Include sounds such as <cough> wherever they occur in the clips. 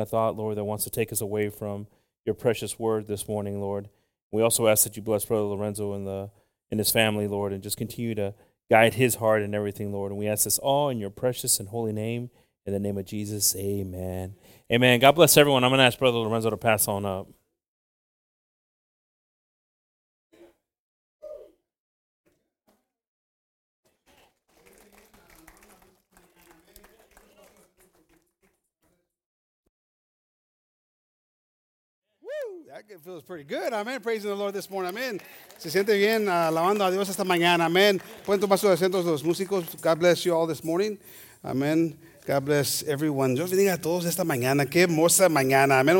a thought, Lord, that wants to take us away from your precious word this morning, Lord. We also ask that you bless Brother Lorenzo and the and his family, Lord, and just continue to guide his heart and everything, Lord. And we ask this all in your precious and holy name. In the name of Jesus, amen. Amen. God bless everyone. I'm going to ask Brother Lorenzo to pass on up. That feels pretty good. Amén. Praising the Lord this morning. Amén. Se siente bien uh, alabando a Dios esta mañana. Amén. Pueden tomar sus asientos los músicos. God bless you all this morning. Amén. God bless everyone. Dios bendiga a todos esta mañana. Qué hermosa mañana. Amén.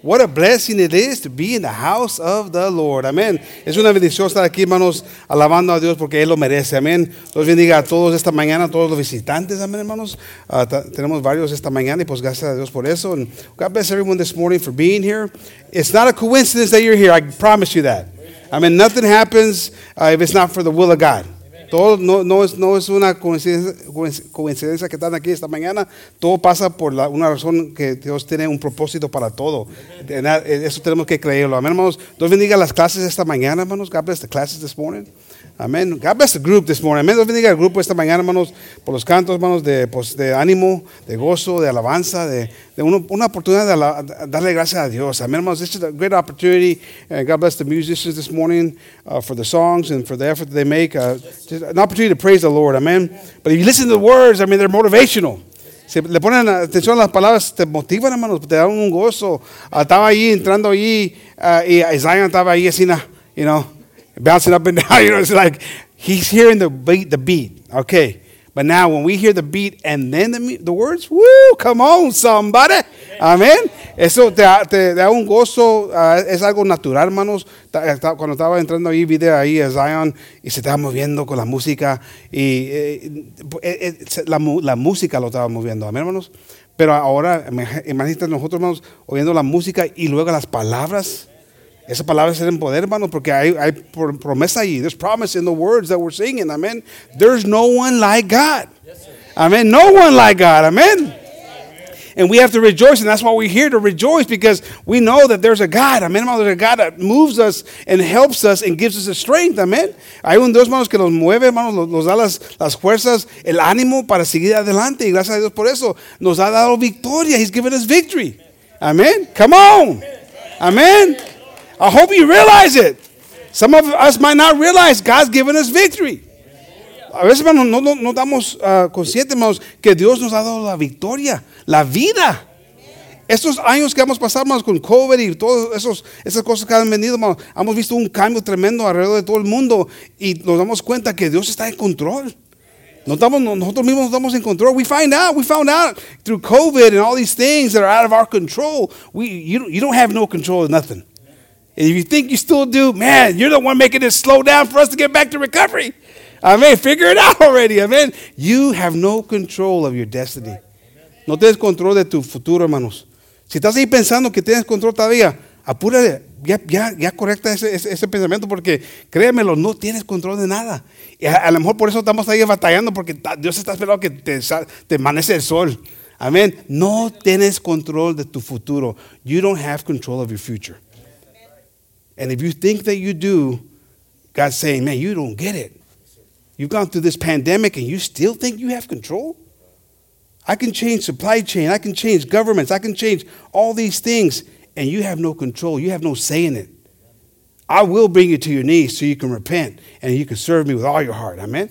What a blessing it is to be in the house of the Lord. Amén. Es una bendición estar aquí, hermanos, alabando a Dios porque Él lo merece. Amén. Dios bendiga a todos esta mañana, a todos los visitantes. Amén, hermanos. Uh, tenemos varios esta mañana y pues gracias a Dios por eso. And God bless everyone this morning for being here. It's not a coincidence that you're here. I promise you that. I mean, nothing happens uh, if it's not for the will of God. Todo no, no, es, no es una coincidencia, que están aquí esta mañana. Todo pasa por la, una razón que Dios tiene un propósito para todo. Eso tenemos que creerlo. Amén, hermanos. Dios bendiga las clases esta mañana, hermanos. God bless the classes this morning. Amén. God bless the group this morning. Amén. Dios bendiga el grupo esta mañana, hermanos, por los cantos, hermanos, de, pues, de ánimo, de gozo, de alabanza, de, de una, una, oportunidad de ala, darle gracias a Dios. Amén, hermanos. This is a great opportunity. And God bless the musicians this morning uh, for the songs and for the effort that they make. Uh, an opportunity to praise the Lord. Amén. But if you listen to the words, I mean, they're motivational. Si le ponen atención a las palabras, te motivan, hermanos, te dan un gozo. Uh, estaba ahí, entrando ahí, uh, y Isaiah estaba ahí, así, you know bouncing up and <laughs> down. You know, it's like he's hearing the beat, the beat. Okay. But now when we hear the beat and then the, the words, woo, come on, somebody. Amén. Eso te, te, da un gozo, uh, es algo natural, hermanos. Cuando estaba entrando ahí, vi ahí a Zion y se estaba moviendo con la música y eh, eh, la, la, música lo estaba moviendo, amén, hermanos. Pero ahora, imagínate nosotros, hermanos, oyendo la música y luego las palabras. Esa palabra es en poder, hermano, porque hay, hay promesa ahí. There's promise in the words that we're singing. Amen. There's no one like God. Amen. No one like God. Amen. And we have to rejoice, and that's why we're here to rejoice because we know that there's a God, amen, hermano, there's a God that moves us and helps us and gives us the strength, amen. Hay un Dios, hermanos, que nos mueve, hermanos, nos, nos da las, las fuerzas, el ánimo para seguir adelante, y gracias a Dios por eso nos ha dado victoria. He's given us victory. Amen. Come on. Amen. I hope you realize it. Some of us might not realize God's given us victory. A veces, no, no, no damos uh, conscientes, hermanos, que Dios nos ha dado la victoria, la vida. Estos años que hemos pasado, hermanos, con COVID y todas esas cosas que han venido, hermanos, hemos visto un cambio tremendo alrededor de todo el mundo y nos damos cuenta que Dios está en control. No estamos, nosotros mismos no estamos en control. We find out, we found out through COVID and all these things that are out of our control. We, you, you don't have no control of nothing. And if you think you still do, man, you're the one making it slow down for us to get back to recovery. Mean, figure it out already. Mean, you have no control of your destiny. No tienes control de tu futuro, hermanos. Si estás ahí pensando que tienes control todavía, apúrate, ya, ya, ya correcta ese, ese, ese, pensamiento porque créemelo, no tienes control de nada. Y a, a, lo mejor por eso estamos ahí batallando porque Dios está esperando que te, te amanece el sol. Amén. No tienes control de tu futuro. You don't have control of your future. And if you think that you do, God's saying, man, you don't get it. You've gone through this pandemic and you still think you have control? I can change supply chain, I can change governments, I can change all these things, and you have no control. You have no say in it. I will bring you to your knees so you can repent and you can serve me with all your heart. Amen.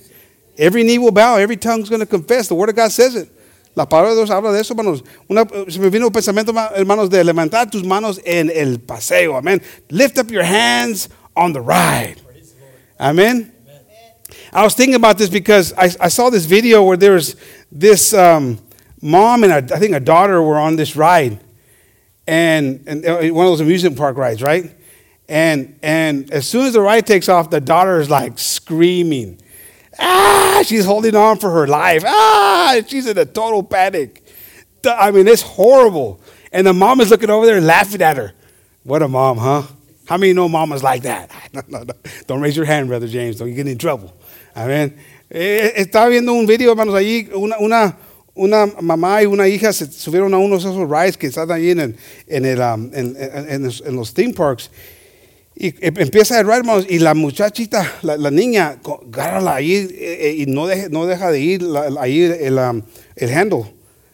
Every knee will bow, every tongue's going to confess. The word of God says it. La palabra de Dios habla de eso, hermanos. Una, se me vino un pensamiento, hermanos, de levantar tus manos en el paseo. Amén. Lift up your hands on the ride. Amen. I was thinking about this because I, I saw this video where there was this um, mom and a, I think a daughter were on this ride, and, and uh, one of those amusement park rides, right? And and as soon as the ride takes off, the daughter is like screaming Ah, she's holding on for her life. Ah, she's in a total panic. I mean, it's horrible. And the mom is looking over there laughing at her. What a mom, huh? How many know mamas like that? <laughs> No, no, no. Don't raise your hand, Brother James. Don't get in trouble. Amén. Eh, estaba viendo un video, hermanos, allí, una, una, una mamá y una hija se subieron a unos esos rides que están ahí en, en, el, um, en- en los, en los theme parks. Y em- empieza el ride, hermanos, y la muchachita, la, la niña, agárrala ahí eh, eh, y no, deje- no deja de ir ahí el, um, el handle,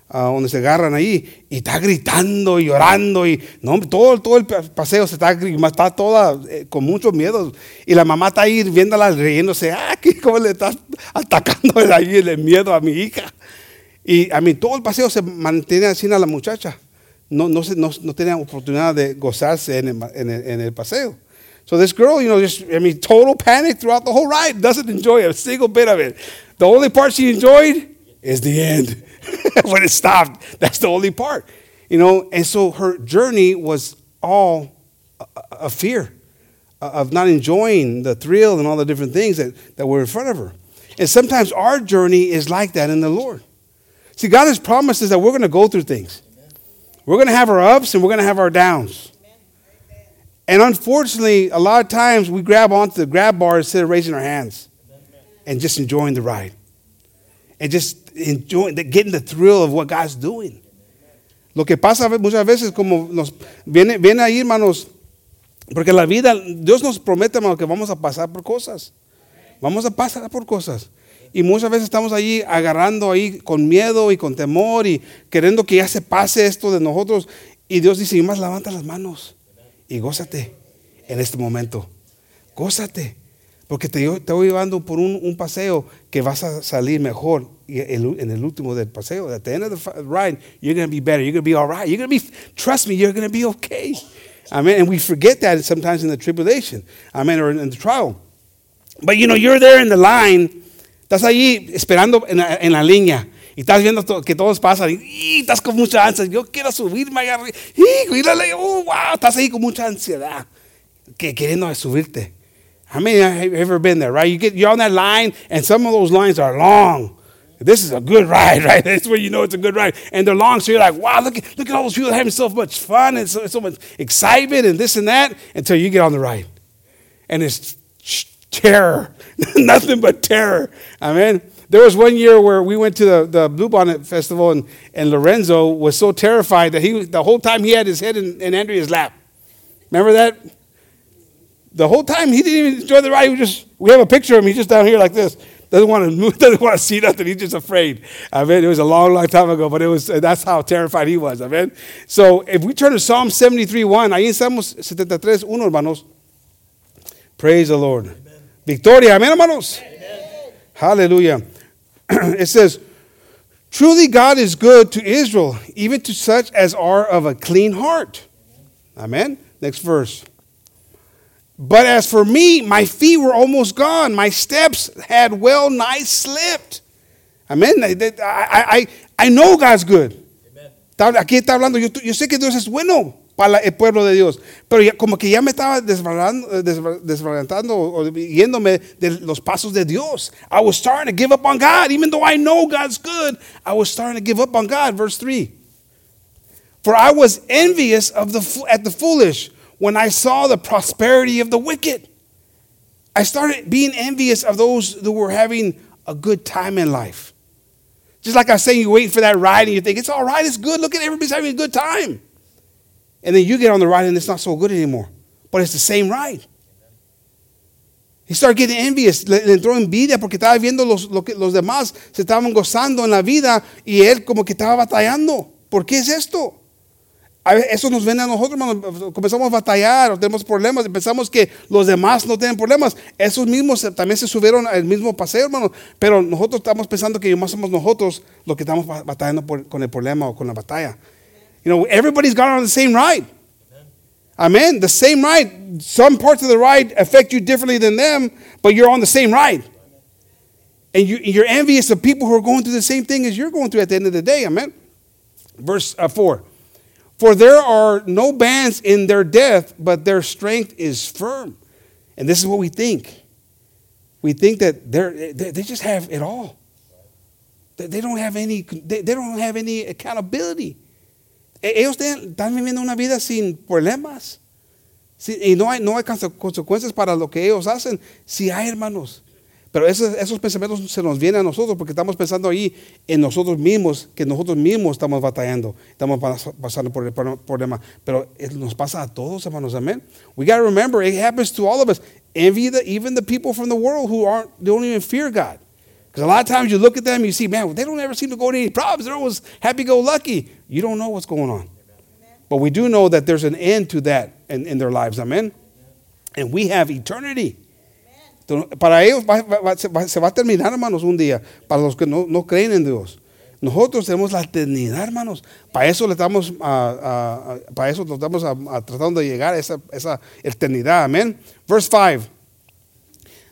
ah, donde se agarran ahí, y está gritando y llorando, y no, todo, todo el pa- paseo se está, está toda eh, con mucho miedo. Y la mamá está ahí viéndola riéndose, ah, ¿qué, ¿cómo le está atacando ahí el miedo a mi hija? Y a mí todo el paseo se mantiene así a la muchacha. No, no, no, no tenía oportunidad de gozarse en el, en, el, en el paseo. So this girl, you know, just, I mean, total panic throughout the whole ride. Doesn't enjoy a single bit of it. The only part she enjoyed is the end. <laughs> when it stopped, that's the only part. You know, and so her journey was all a, fear of not enjoying the thrill and all the different things that, that were in front of her. And sometimes our journey is like that in the Lord. See, God has promised us that we're going to go through things. We're going to have our ups and we're going to have our downs. And unfortunately, a lot of times we grab onto the grab bar instead of raising our hands and just enjoying the ride. And just enjoying, the, getting the thrill of what God's doing. Lo que pasa muchas veces como nos viene, viene ahí, hermanos, porque la vida, Dios nos promete, hermano, que vamos a pasar por cosas. Vamos a pasar por cosas. Y muchas veces estamos allí agarrando ahí con miedo y con temor y queriendo que ya se pase esto de nosotros. Y Dios dice, y más levanta las manos y gózate en este momento. Gózate. Porque te, te voy llevando por un, paseo que vas a salir mejor en el último del paseo. At the end of the ride, you're going to be better. You're going to be all right. You're going to be, trust me, you're going to be okay. Amen. And we forget that sometimes in the tribulation. Amen. Or in the trial. But you know, you're there in the line, estás ahí esperando en la línea y estás viendo to- que todos pasan y, y estás con mucha ansia. Yo quiero subirme allá arriba. Y, ley, oh, wow, estás ahí con mucha ansiedad, que, queriendo subirte. I mean, have you ever been there, right? You get, you're on that line, and some of those lines are long. This is a good ride, <laughs> right? That's where you know it's a good ride. And they're long, so you're like, wow, look at, look at all those people having so much fun and so, so much excitement and this and that until you get on the ride and it's terror, <laughs> nothing but terror. Amen. There was one year where we went to the, the Blue Bonnet Festival, and, and Lorenzo was so terrified that he the whole time he had his head in, in Andrea's lap. Remember that? The whole time he didn't even enjoy the ride. He just we have a picture of him. He's just down here like this. Doesn't want to move. Doesn't want to see nothing. He's just afraid. I mean, it was a long, long time ago, but it was that's how terrified he was. I mean, so if we turn to Psalm 73, 1, ahí en Salmos 73, 1, hermanos. Praise the Lord. Victoria, amen, hermanos. Hallelujah. <clears throat> it says, Truly God is good to Israel, even to such as are of a clean heart. Amen. Next verse. But as for me, my feet were almost gone. My steps had well nigh slipped. Amen. I, I, I, I know God's good. Está- Aquí está hablando, yo, yo sé que Dios es bueno para el pueblo de Dios, pero ya- como que ya me estaba desbarantando eh, o yéndome de los pasos de Dios. I was starting to give up on God, even though I know God's good. I was starting to give up on God. Verse three. For I was envious of the at the foolish when I saw the prosperity of the wicked. I started being envious of those who were having a good time in life. Just like I was saying, you're waiting for that ride and you think, it's all right, it's good. Look at everybody's having a good time. And then you get on the ride and it's not so good anymore. But it's the same ride. He started getting envious, le, le entró envidia porque estaba viendo los, lo que, los demás se estaban gozando en la vida y él como que estaba batallando. ¿Por qué es esto? A ver, eso nos viene a nosotros, hermano. Comenzamos a batallar, tenemos problemas, pensamos que los demás no tienen problemas. Esos mismos también se subieron al mismo paseo, hermano. Pero nosotros estamos pensando que más somos nosotros los que estamos ba- batallando por- con el problema o con la batalla. You know, everybody's gone on the same ride. Amen. The same ride. Some parts of the ride affect you differently than them, but you're on the same ride. And you, you're envious of people who are going through the same thing as you're going through at the end of the day. Amen. Verse uh, 4. For there are no bands in their death, but their strength is firm. And this is what we think. We think that they're, they, just have it all. They, don't have any, they don't have any accountability. E- Ellos están viviendo una vida sin problemas. Sí, y no hay, no hay conse- consecuencias para lo que ellos hacen. Si hay, hermanos. Pero esos, esos pensamientos se nos vienen a nosotros porque estamos pensando ahí en nosotros mismos, que nosotros mismos estamos batallando, estamos pas- pasando por el pro- problema. Pero nos pasa a todos, hermanos, amén. We got to remember, it happens to all of us. Envy the, even the people from the world who aren't, don't even fear God. Because a lot of times you look at them, you see, man, they don't ever seem to go into any problems. They're always happy-go-lucky. You don't know what's going on. But we do know that there's an end to that in, in their lives, amén. And we have eternity. Para ellos se, va, a terminar, hermanos, un día. Para los que no, no creen en Dios. Nosotros tenemos la eternidad, hermanos. Para eso le estamos, a- a- para eso estamos a tratando de llegar a esa, esa eternidad. Amén. Verse 5.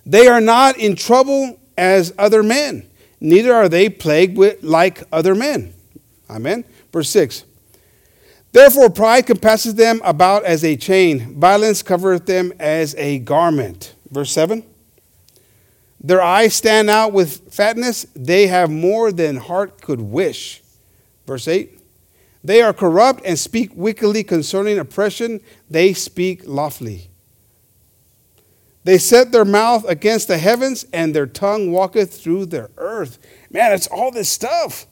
They are not in trouble as other men, neither are they plagued with like other men. Amen. Verse 6. Therefore, pride compasses them about as a chain, violence covereth them as a garment. Verse 7. Their eyes stand out with fatness, they have more than heart could wish. Verse 8. They are corrupt and speak wickedly concerning oppression, they speak lawfully. They set their mouth against the heavens, and their tongue walketh through the earth. Man, it's all this stuff.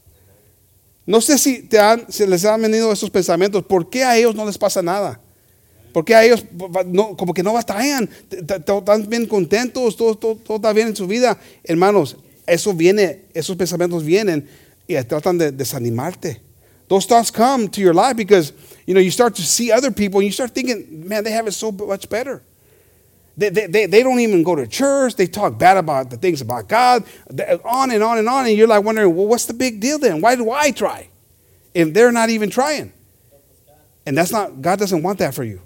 No sé si te han, se les han venido esos pensamientos. ¿Por qué a ellos no les pasa nada? ¿Por qué a ellos no- como que no batallan? Están bien contentos, todo, todo, todo está bien en su vida. Hermanos, eso viene, esos pensamientos vienen y tratan de desanimarte. Those thoughts come to your life because you know you start to see other people and you start thinking, man, they have it so much better. They, they, they, don't even go to church. They talk bad about the things about God, on and on and on. And you're like wondering, well, what's the big deal then? Why do I try? If they're not even trying. And that's not, God doesn't want that for you.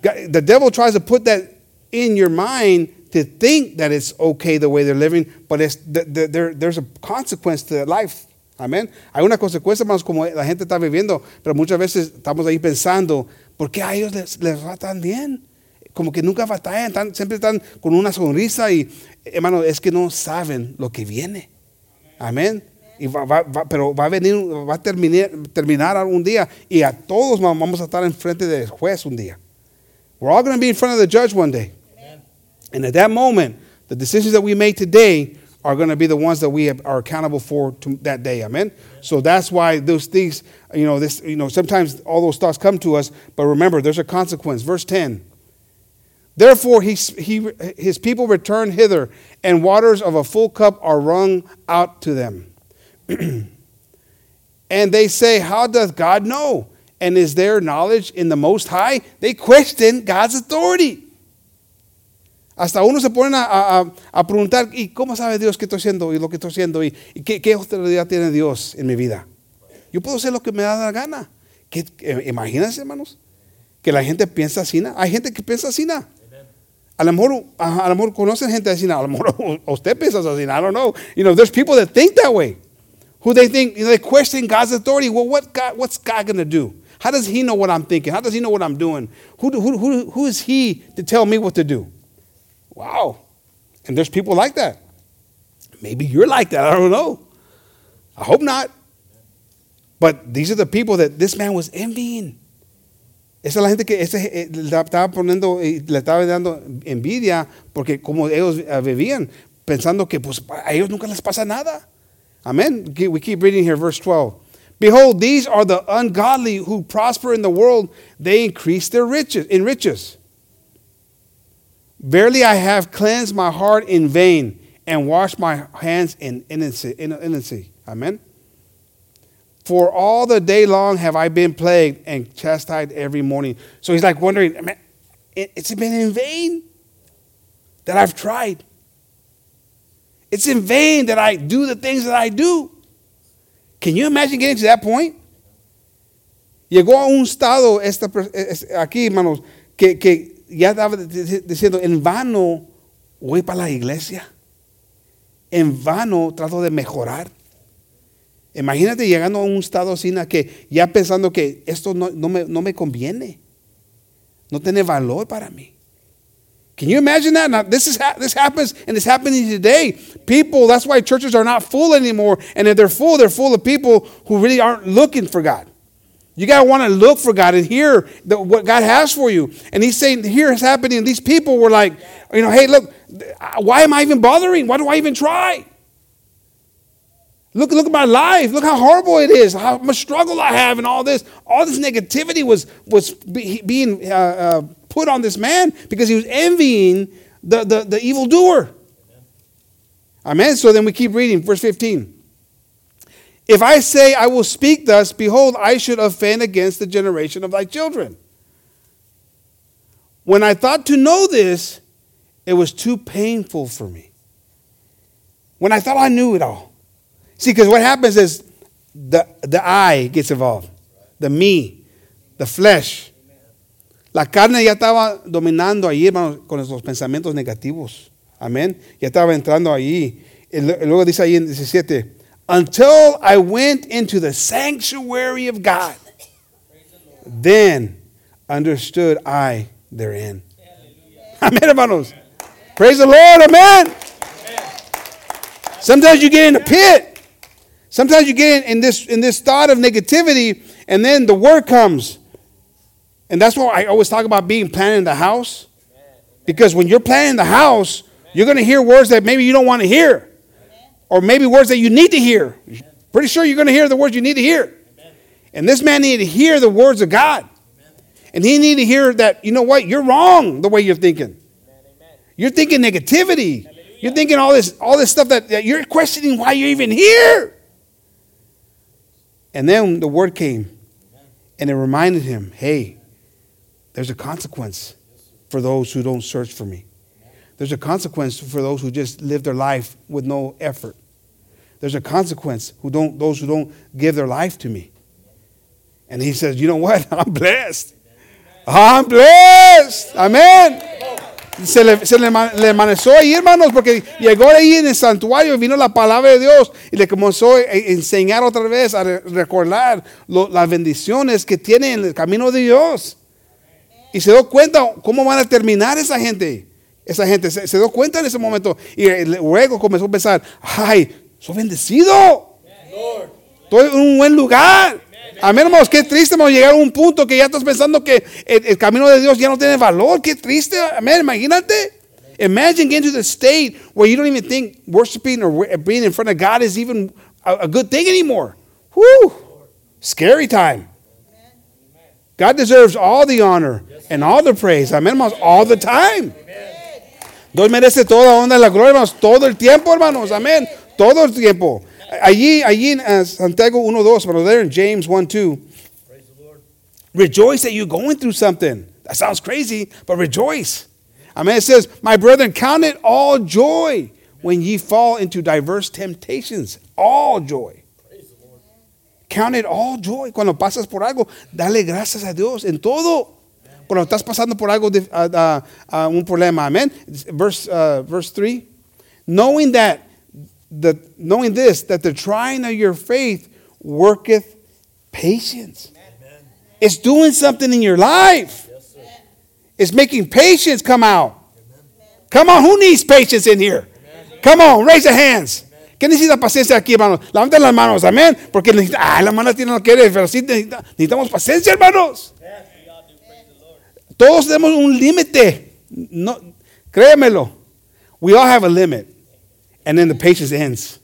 God, the devil tries to put that in your mind to think that it's okay the way they're living, but it's, the, the, there, there's a consequence to life. Amén. Hay una consecuencia más como la gente está viviendo, pero muchas veces estamos ahí pensando, ¿por qué a ellos les, les va tan bien? Como que nunca batallan, tan- siempre están con una sonrisa y, hermano, es que no saben lo que viene. Amén. Y va- va- va- pero va a venir, va a terminar, terminar algún día y a todos vamos a estar enfrente del juez un día. We're all going to be in front of the judge one day. And at that moment, the decisions that we make today are going to be the ones that we are accountable for to that day. Amen. So that's why those things, you know, this, you know, sometimes all those thoughts come to us, but remember, there's a consequence. Verse 10. Therefore, he, he, his people return hither, and waters of a full cup are wrung out to them. <clears throat> and they say, How doth God know? And is there knowledge in the Most High? They question God's authority. Hasta uno se ponen a, a- a preguntar, ¿y cómo sabe Dios qué estoy haciendo y lo que estoy haciendo? ¿Y, y qué, qué autoridad tiene Dios en mi vida? Yo puedo hacer lo que me da la gana. ¿Qué- eh, imagínense, hermanos, que la gente piensa así. Hay gente que piensa así. ¿no? A lo mejor, a, lo mejor conocen gente. A lo mejor <laughs> usted piensa. I don't know. You know, there's people that think that way. Who they think, you know, they question God's authority. Well, what God, what's God going to do? How does He know what I'm thinking? How does He know what I'm doing? Who, who, who, who is He to tell me what to do? Wow. And there's people like that. Maybe you're like that. I don't know. I hope not. But these are the people that this man was envying. Esa es la gente que ese, eh, le estaba poniendo y le estaba dando envidia porque como ellos eh, vivían pensando que pues a ellos nunca les pasa nada. Amen. We keep reading here, verse 12. Behold, these are the ungodly who prosper in the world. They increase their riches in riches. Verily, I have cleansed my heart in vain and washed my hands in innocency. Amen. For all the day long have I been plagued and chastised every morning. So he's like wondering, man, it, it's been in vain that I've tried. It's in vain that I do the things that I do. Can you imagine getting to that point? Llegó a un estado esta, aquí, hermanos, que, que ya estaba di- diciendo, en vano voy para la iglesia. En vano trato de mejorar. Imagínate llegando a un estado así que ya pensando que esto no, no me, no me conviene. No tiene valor para mí. Can you imagine that? Now, this, is this happens and it's happening today. People, that's why churches are not full anymore. And if they're full, they're full of people who really aren't looking for God. You got to want to look for God and hear the, what God has for you. And he's saying, here is happening. These people were like, you know, hey, look, why am I even bothering? Why do I even try? Look, look at my life. Look how horrible it is. How much struggle I have, and all this. All this negativity was was be, being uh, uh, put on this man because he was envying the the, the evil doer. Amen. So then we keep reading, verse fifteen. If I say I will speak thus, behold, I should offend against the generation of thy children. When I thought to know this, it was too painful for me. When I thought I knew it all. See, because what happens is the, the I gets involved, the me, the flesh. La carne ya estaba dominando ahí, hermano, con esos pensamientos negativos. Amén. Ya estaba entrando ahí. Y luego dice ahí en 17 until I went into the sanctuary of God. Then understood I therein. <laughs> Amen, hermanos. Praise the Lord. Amen. Sometimes you get in a pit. Sometimes you get in, in, this in this thought of negativity, and then the word comes. And that's why I always talk about being planted in the house. Because when you're planting the house, you're going to hear words that maybe you don't want to hear or maybe words that you need to hear. Pretty sure you're going to hear the words you need to hear. And this man needed to hear the words of God. And he needed to hear that, you know what, you're wrong the way you're thinking. You're thinking negativity. You're thinking all this, all this stuff that, that you're questioning why you're even here. And then the word came and it reminded him hey, there's a consequence for those who don't search for me. There's a consequence for those who just live their life with no effort. There's a consequence who don't, those who don't give their life to me. And he says, You know what? <laughs> I'm blessed. I'm blessed. Amén. Se le, se le, amaneció ahí, hermanos, porque llegó ahí en el santuario y vino la palabra de Dios y le comenzó a enseñar otra vez, a recordar las bendiciones que tiene en el camino de Dios. Y se dio cuenta cómo van a terminar esa gente. Esa gente se, se dio cuenta en ese momento y luego comenzó a pensar, ay, soy bendecido. Estoy en un buen lugar. Amén, hermanos, qué triste, hermanos, llegar a un punto que ya estás pensando que el, camino de Dios ya no tiene valor. Qué triste, amén, imagínate. Imagine getting to the state where you don't even think worshiping or being in front of God is even a, a good thing anymore. Whew, scary time. God deserves all the honor and all the praise. Amén, hermanos, all the time. Dios merece toda onda y la gloria, hermanos, todo el tiempo, hermanos. Amén. Todo el tiempo. Allí, allí en uh, Santiago 1.2, pero there in James 1.2. Rejoice that you're going through something. That sounds crazy, but rejoice. Amen. It says, My brethren, count it all joy when ye fall into diverse temptations. All joy. Count it all joy. Cuando pasas por algo, dale gracias a Dios en todo. Cuando estás pasando por algo, de, uh, uh, un problema. Amen. Verse, uh, verse 3. Knowing that the, knowing this, that the trying of your faith worketh patience. Amen. It's doing something in your life. Yes, it's making patience come out. Amen. Come on, who needs patience in here? Amen. Come on, raise your hands. ¿Qué necesita paciencia aquí, hermanos? Levanten las manos, amén. Porque necesita, ah, la mano tiene lo que pero sí necesita, necesitamos paciencia, hermanos. Todos tenemos un límite. No, créemelo. We all have a limit and then the patience ends.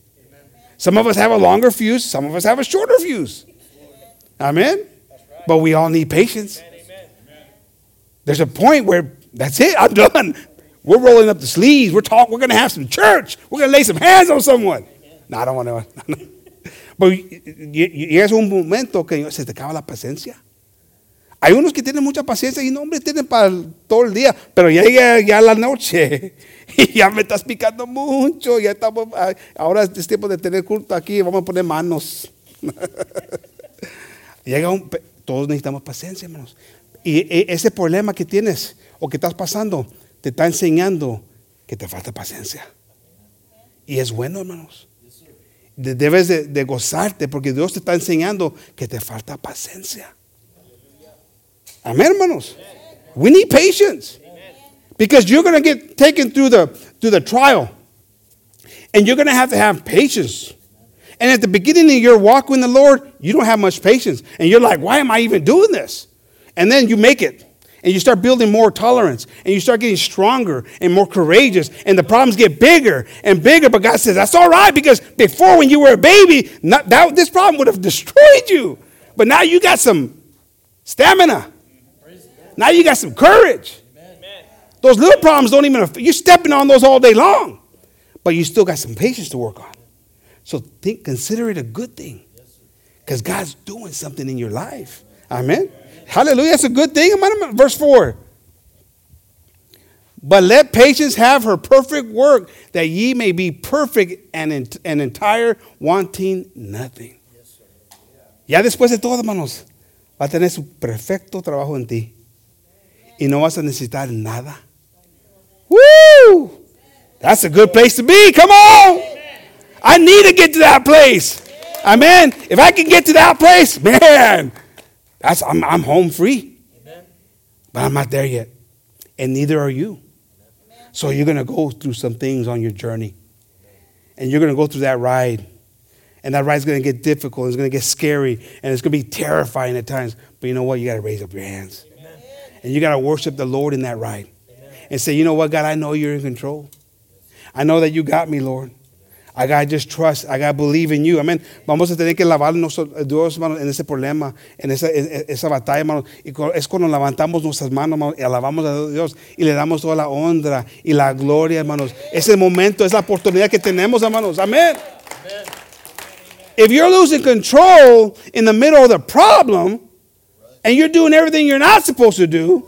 Some of us have a longer fuse, some of us have a shorter fuse. Amen? But we all need patience. There's a point where that's it, I'm <laughs> done. We're rolling up the sleeves. We're talking, we're going to have some church. We're going to lay some hands on someone. No, I don't want to. <laughs> But llegas un momento que se te acaba la paciencia. Hay unos que tienen mucha paciencia y no, hombre, tienen para todo el día, pero ya llega ya la noche <laughs> ya me estás picando mucho, ya estamos, ahora es tiempo de tener culto aquí, vamos a poner manos. <laughs> llega un, todos necesitamos paciencia, hermanos. Y ese problema que tienes o que estás pasando te está enseñando que te falta paciencia. Y es bueno, hermanos. Debes de, de gozarte porque Dios te está enseñando que te falta paciencia. Amén, hermanos. We need patience. Because you're going to get taken through the, through the trial. And you're going to have to have patience. And at the beginning of your walk with the Lord, you don't have much patience. And you're like, why am I even doing this? And then you make it. And you start building more tolerance. And you start getting stronger and more courageous. And the problems get bigger and bigger. But God says, that's all right because before, when you were a baby, not, that, this problem would have destroyed you. But now you got some stamina. Now you got some courage. Those little problems don't even, you're stepping on those all day long. But you still got some patience to work on. So think, consider it a good thing. Because God's doing something in your life. Amen. Hallelujah. That's a good thing. Verse 4. But let patience have her perfect work, that ye may be perfect and, and entire, wanting nothing. Ya después de todo, hermanos, va a tener su perfecto trabajo en ti. Y no vas a necesitar nada. Woo! That's a good place to be. Come on. I need to get to that place. Amen. If I can get to that place, man, that's I'm, I'm home free. But I'm not there yet. And neither are you. So you're going to go through some things on your journey. And you're going to go through that ride. And that ride's going to get difficult. It's going to get scary. And it's going to be terrifying at times. But you know what? You got to raise up your hands. And you got to worship the Lord in that ride. And say, you know what, God, I know you're in control. I know that you got me, Lord. I gotta just trust, I gotta believe in you. Amén. Vamos a tener que lavarnos eh, Dios, hermano, en ese problema, en esa, en esa batalla, hermano. Y es cuando levantamos nuestras manos, hermano, y alabamos a Dios y le damos toda la honra y la gloria, hermanos. Ese momento es la oportunidad que tenemos, hermanos. Amén. If you're losing control in the middle of the problem and you're doing everything you're not supposed to do,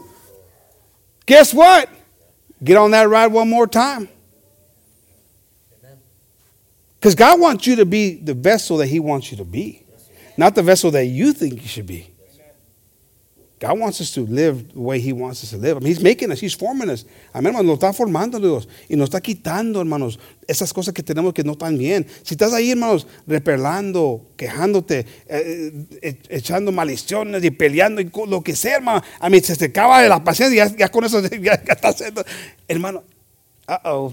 guess what? Get on that ride one more time. Because God wants you to be the vessel that He wants you to be, not the vessel that you think you should be. God wants us to live the way He wants us to live. I mean, he's making us, He's forming us. Amén, hermanos, nos está formando Dios y nos está quitando, hermanos, esas cosas que tenemos que no están bien. Si estás ahí, hermanos, repelando, quejándote, eh, eh, echando maldiciones y peleando y lo que sea, hermano, a mí se te acaba la paciencia, ya, ya con eso <laughs> ya, ya está haciendo. Hermano, uh oh,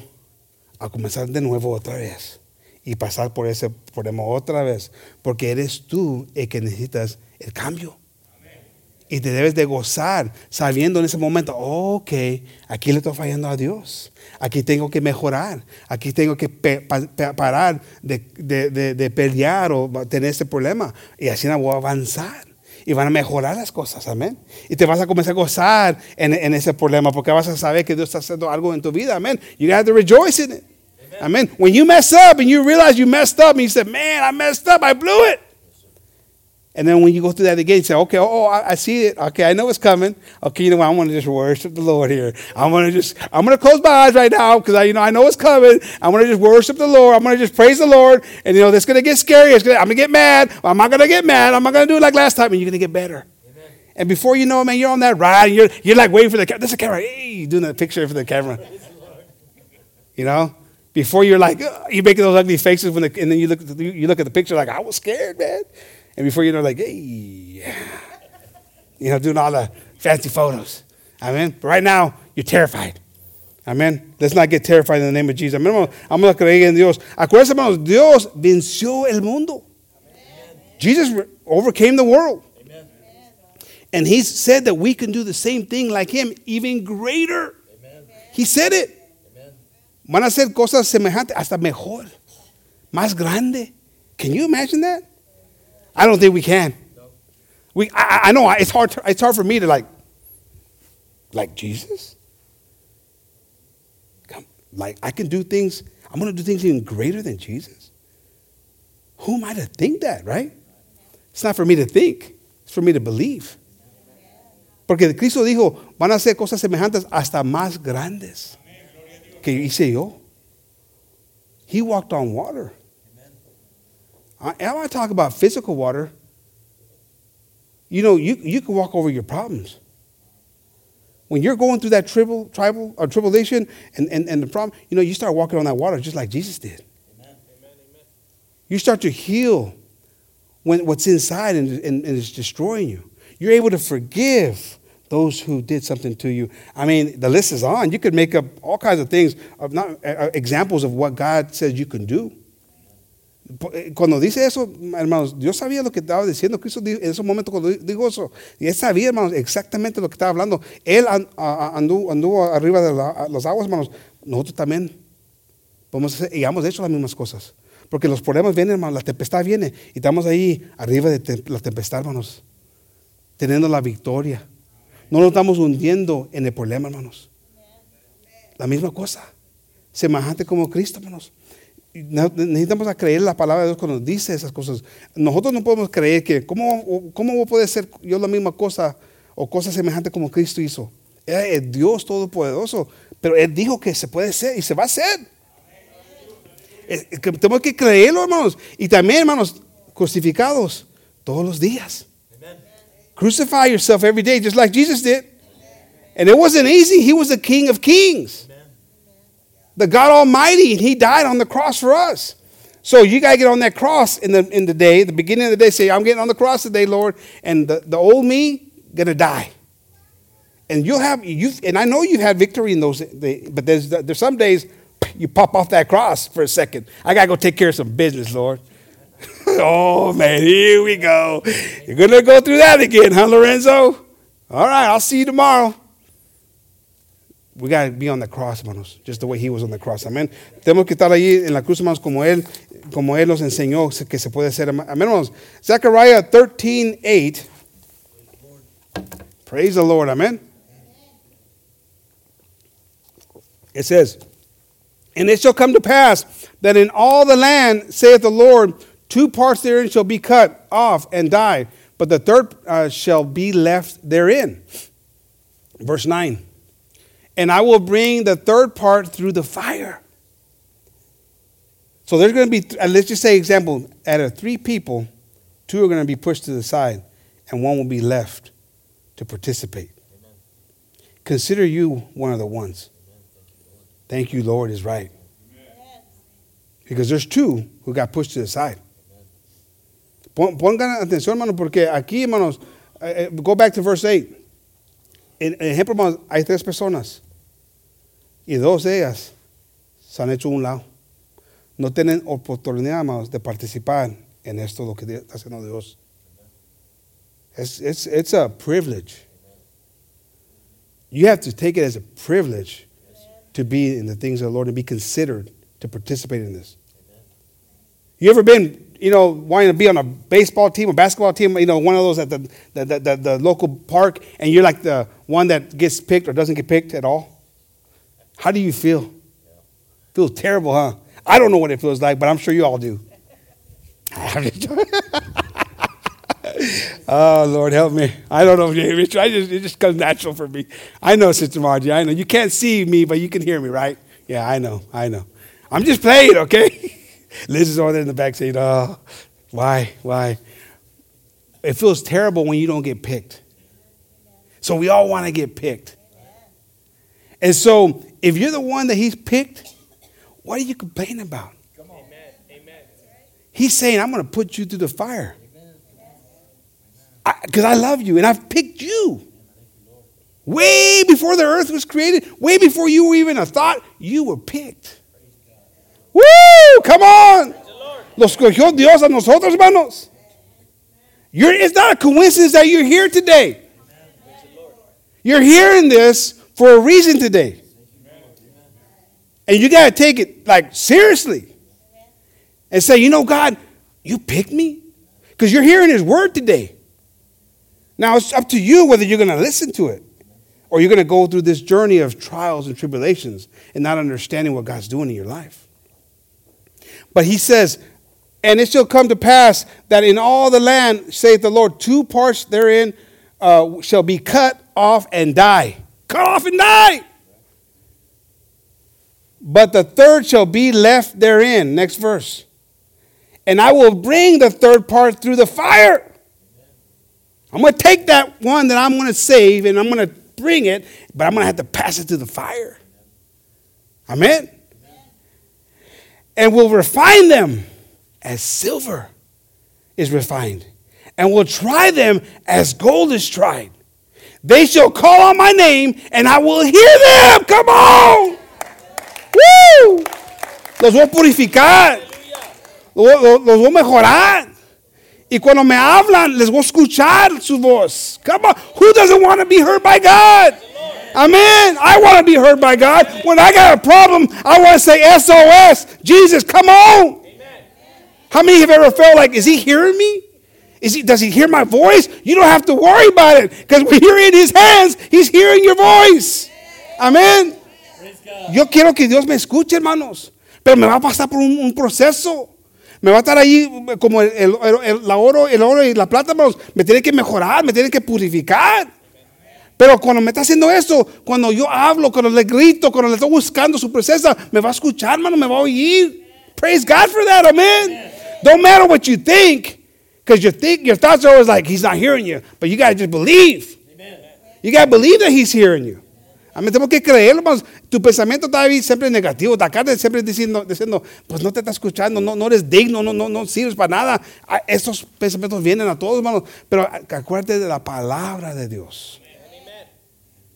a comenzar de nuevo otra vez y pasar por ese problema otra vez, porque eres tú el que necesitas el cambio. Y te debes de gozar sabiendo en ese momento, ok, aquí le estoy fallando a Dios, aquí tengo que mejorar, aquí tengo que parar de, pelear o tener ese problema y así voy a avanzar. Y van a mejorar las cosas, amén. Y te vas a comenzar a gozar en, en ese problema porque vas a saber que Dios está haciendo algo en tu vida, amén. You have to rejoice in it. Amen. When you mess up and you realize you messed up and you said, man, I messed up, I blew it. And then when you go through that again, you say, okay, oh, oh I, I see it. Okay, I know it's coming. Okay, you know what? I'm going to just worship the Lord here. I'm going to just, I'm going to close my eyes right now because I, you know, I know it's coming. I'm going to just worship the Lord. I'm going to just praise the Lord. And, you know, it's going to get scary. It's gonna, I'm going to get mad. I'm not going to get mad. I'm not going to do it like last time. And you're going to get better. Amen. And before you know it, man, you're on that ride. And you're, you're like waiting for the camera. There's a camera. Hey, doing a picture for the camera. You know? Before you're like, you're making those ugly faces, when the, and then you look, you look at the picture like, I was scared, man. And before you know, like, hey, you know, doing all the fancy photos. Amen. But right now, you're terrified. Amen. Let's not get terrified in the name of Jesus. Amen. Vamos a creer en Dios. Acuérdense, hermanos, Dios venció el mundo. Amen. Jesus overcame the world. Amen. And he said that we can do the same thing like him, even greater. Amen. He said it. Van a hacer cosas semejantes, hasta mejor, más grande. Can you imagine that? I don't think we can. We, I, I know it's hard. To, it's hard for me to like, like Jesus. Come, like I can do things. I'm going to do things even greater than Jesus. Who am I to think that, right? It's not for me to think. It's for me to believe. Porque Cristo dijo, van a hacer cosas semejantes hasta más grandes. que hice yo. He walked on water. I, I want to talk about physical water. You know, you, you can walk over your problems. When you're going through that tribal, tribal or tribulation and, and, and the problem, you know, you start walking on that water just like Jesus did. Amen. You start to heal when what's inside and, and, and is destroying you. You're able to forgive those who did something to you. I mean, the list is on. You could make up all kinds of things, of not, uh, uh examples of what God says you can do. Eh, cuando dice eso, hermanos, Dios sabía lo que estaba diciendo. Cristo en ese momento cuando dijo eso, él sabía, hermanos, exactamente lo que estaba hablando. Él anduvo, anduvo arriba de las aguas, hermanos. Nosotros también podemos hacer, y hemos hecho las mismas cosas. Porque los problemas vienen, hermanos, la tempestad viene, y estamos ahí arriba de la tempestad, hermanos, teniendo la victoria. No nos estamos hundiendo en el problema, hermanos. La misma cosa. Semejante como Cristo, hermanos necesitamos creer la palabra de Dios cuando nos dice esas cosas. Nosotros no podemos creer que, ¿cómo, cómo puede ser yo la misma cosa o cosa semejante como Cristo hizo? es Dios Todopoderoso, pero Él dijo que se puede ser y se va a hacer. tenemos que creerlo, hermanos. Y también, hermanos, crucificados todos los días. Crucify yourself every day, just like Jesus did. And it wasn't easy. He was the King of Kings the God Almighty, He died on the cross for us. So you got to get on that cross in the, in the day, the beginning of the day, say, I'm getting on the cross today, Lord, and the, the old me going to die. And you'll have, you and I know you've had victory in those, but there's, there's some days you pop off that cross for a second. I got to go take care of some business, Lord. <laughs> oh, man, here we go. You're going to go through that again, huh, Lorenzo? All right, I'll see you tomorrow. We got to be on the cross, hermanos, just the way he was on the cross. Amén. Tenemos que estar ahí en la cruz, hermanos, como él, como él nos enseñó que se puede hacer. Amén, hermanos. Zechariah 13, 8. Praise the Lord. Amen. It says, And it shall come to pass that in all the land, saith the Lord, two parts therein shall be cut off and die, but the third uh, shall be left therein. Verse 9 and I will bring the third part through the fire. So there's going to be, let's just say, example, out of three people, two are going to be pushed to the side, and one will be left to participate. Amen. Consider you one of the ones. Thank you, Lord, is right. Amen. Because there's two who got pushed to the side. Pongan atención, porque aquí, hermanos, eh, eh, go back to verse 8. En ejemplo, hay tres personas. Y dos de ellas se han hecho un lado. No tienen oportunidad más de participar en esto lo que está haciendo Dios. It's, it's, it's a privilege. You have to take it as a privilege to be in the things of the Lord and be considered to participate in this. You ever been, you know, wanting to be on a baseball team or basketball team, you know, one of those at the, the, the, the local park, and you're like the one that gets picked or doesn't get picked at all? How do you feel? Feels terrible, huh? I don't know what it feels like, but I'm sure you all do. <laughs> oh, Lord, help me. I don't know, Rich. I just, it just comes natural for me. I know, Sister Margie. I know. You can't see me, but you can hear me, right? Yeah, I know. I know. I'm just playing, okay? <laughs> Liz is over there in the back saying, oh, why? Why? It feels terrible when you don't get picked. So we all want to get picked. And so if you're the one that he's picked, what are you complaining about? Come on. Amen. He's saying, I'm going to put you through the fire. Because I, I love you and I've picked you. Way before the earth was created, way before you were even a thought, you were picked. Woo! Come on. Los cogió Dios a nosotros, hermanos. You're, it's not a coincidence that you're here today. You're hearing this for a reason today. And you got to take it like seriously and say, you know, God, you picked me? Because you're hearing His word today. Now it's up to you whether you're going to listen to it or you're going to go through this journey of trials and tribulations and not understanding what God's doing in your life. But He says, and it shall come to pass that in all the land, saith the Lord, two parts therein uh, shall be cut off and die. Cut off and die but the third shall be left therein. Next verse. And I will bring the third part through the fire. I'm going to take that one that I'm going to save and I'm going to bring it, but I'm going to have to pass it through the fire. Amen? And will refine them as silver is refined, and will try them as gold is tried. They shall call on my name, and I will hear them. Come on! Los voy a purificar. Lo- lo- los voy a mejorar. Y cuando me hablan, les voy a escuchar su voz. Come on. Who doesn't want to be heard by God? Amen. I want to be heard by God. When I got a problem, I want to say SOS. Jesus, come on. How many have ever felt like, is he hearing me? Is he, does he hear my voice? You don't have to worry about it because you're in his hands, he's hearing your voice. Amén. Yo quiero que Dios me escuche, hermanos. Pero me va a pasar por un, proceso. Me va a estar ahí como el, el- el- el- la oro, el oro y la plata, hermanos. Me tiene que mejorar, me tiene que purificar. Pero cuando me está haciendo eso, cuando yo hablo, cuando le grito, cuando le estoy buscando su presencia, me va a escuchar, hermano, me va a oír. Praise God for that, amen. Don't matter what you think, because you think your thoughts are always like he's not hearing you, but you gotta just believe. You gotta believe that he's hearing you. Amén. Tenemos que creerlo, hermanos. Tu pensamiento está ahí siempre negativo. La carne siempre diciendo, diciendo, pues no te está escuchando, no, no eres digno, no, no, no sirves para nada. Ah, Estos pensamientos vienen a todos, hermanos. Pero acuérdate de la palabra de Dios.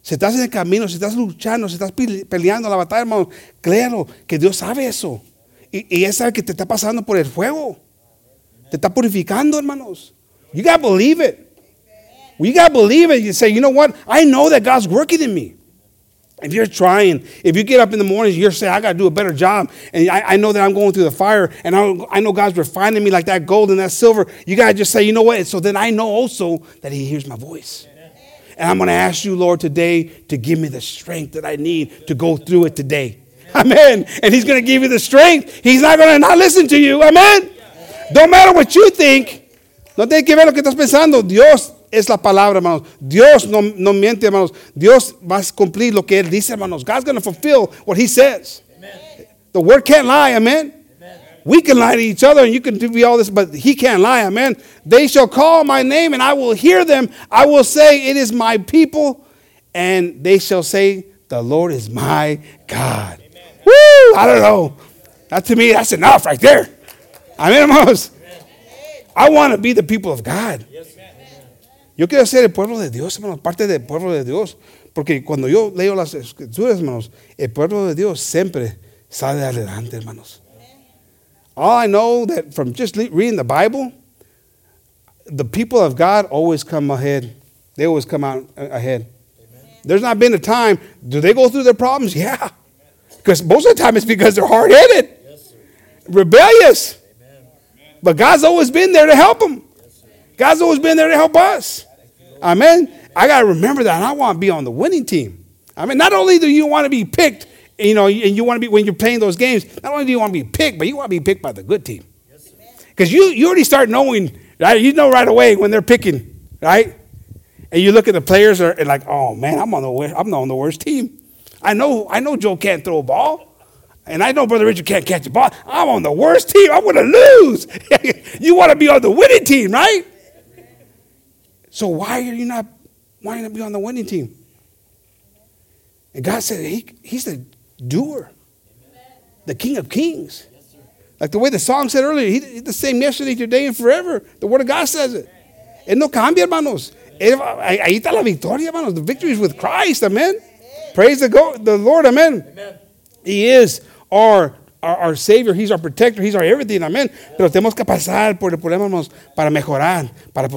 Si estás en el camino, si estás luchando, si estás pele- peleando la batalla, hermano, créalo que Dios sabe eso. Y, y Él sabe que te está pasando por el fuego. Te está purificando, hermanos. You gotta believe it. You gotta believe it. You say, you know what? I know that God's working in me. If you're trying, if you get up in the morning, you're saying, I got to do a better job, and I, I know that I'm going through the fire, and I, I know God's refining me like that gold and that silver, you got to just say, you know what? So then I know also that He hears my voice. And I'm going to ask you, Lord, today to give me the strength that I need to go through it today. Amen. And He's going to give you the strength. He's not going to not listen to you. Amen. Don't matter what you think. No tiene que ver lo que estás pensando. Dios es la palabra, hermanos. Dios no, no miente, hermanos. Dios va a cumplir lo que Él dice, hermanos. God's going to fulfill what He says. The word can't lie, amen. We can lie to each other and you can do all this, but he can't lie, amen. They shall call my name and I will hear them. I will say, It is my people, and they shall say, The Lord is my God. Woo! I don't know. That to me, that's enough right there. Amen, hermanos. I want to be the people of God. Yo quiero ser el pueblo de Dios, hermanos, parte del pueblo de Dios. Porque cuando yo leo las escrituras, hermanos, el pueblo de Dios siempre sale adelante, hermanos. All I know that from just reading the Bible, the people of God always come ahead. They always come out a- ahead. There's not been a time, do they go through their problems? Yeah. Because most of the time it's because they're hard headed, rebellious. But God's always been there to help them. God's always been there to help us. Amen. I got to remember that. and I want to be on the winning team. I mean, not only do you want to be picked, you know, and you want to be, when you're playing those games, not only do you want to be picked, but you want to be picked by the good team. Because you, you already start knowing, right? You know right away when they're picking, right? And you look at the players are, and like, oh man, I'm on the worst, I'm on the worst team. I know, I know Joe can't throw a ball. And I know Brother Richard can't catch a ball. I'm on the worst team. I'm going to lose. <laughs> you want to be on the winning team, right? So why are you not you not be on the winning team? And God said he, He's the doer, the King of Kings. Like the way the song said earlier, he, he's the same yesterday, today, and forever. The Word of God says it. Él no cambia, hermanos. Él- ahí está la victoria, hermanos. The victory is with Christ, amen. Praise the, go, the Lord, amen. He is our, our, our Savior, He's our protector, He's our everything, amén. Pero tenemos que pasar por el problema, para mejorar, para,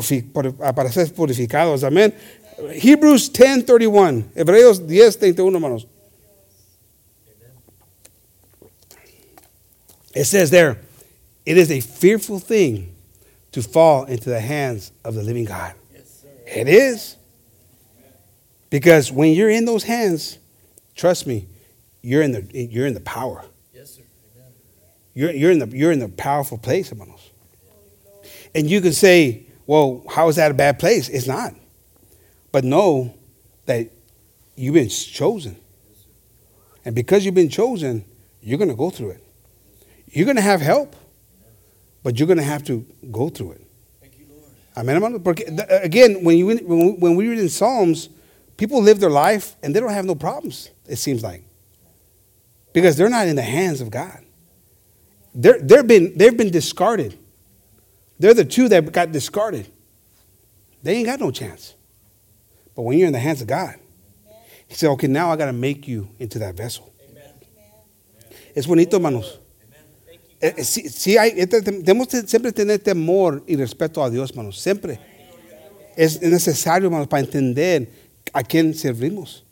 ah, para ser purificados, amén. Hebrews 10:31, Hebreos 10:31, hermanos. It says there, it is a fearful thing to fall into the hands of the living God. It is. Because when you're in those hands, trust me, you're in the you're in the power. You're, you're in the you're in the powerful place, hermanos. And you can say, well, how is that a bad place? It's not. But know that you've been chosen. And because you've been chosen, you're going to go through it. You're going to have help, but you're going to have to go through it. Amen, hermano. Porque, uh, again, when, you, when we read in Psalms, people live their life and they don't have no problems, it seems like. Because they're not in the hands of God. They're, they're been, they've been discarded. They're the two that got discarded. They ain't got no chance. But when you're in the hands of God, He said, okay, now I got to make you into that vessel. Es bonito, hermanos. Eh, eh, sí, sí hay, este, tem- tenemos que siempre tener temor y respeto a Dios, hermanos, siempre. Es necesario, hermanos, para entender a quién servimos.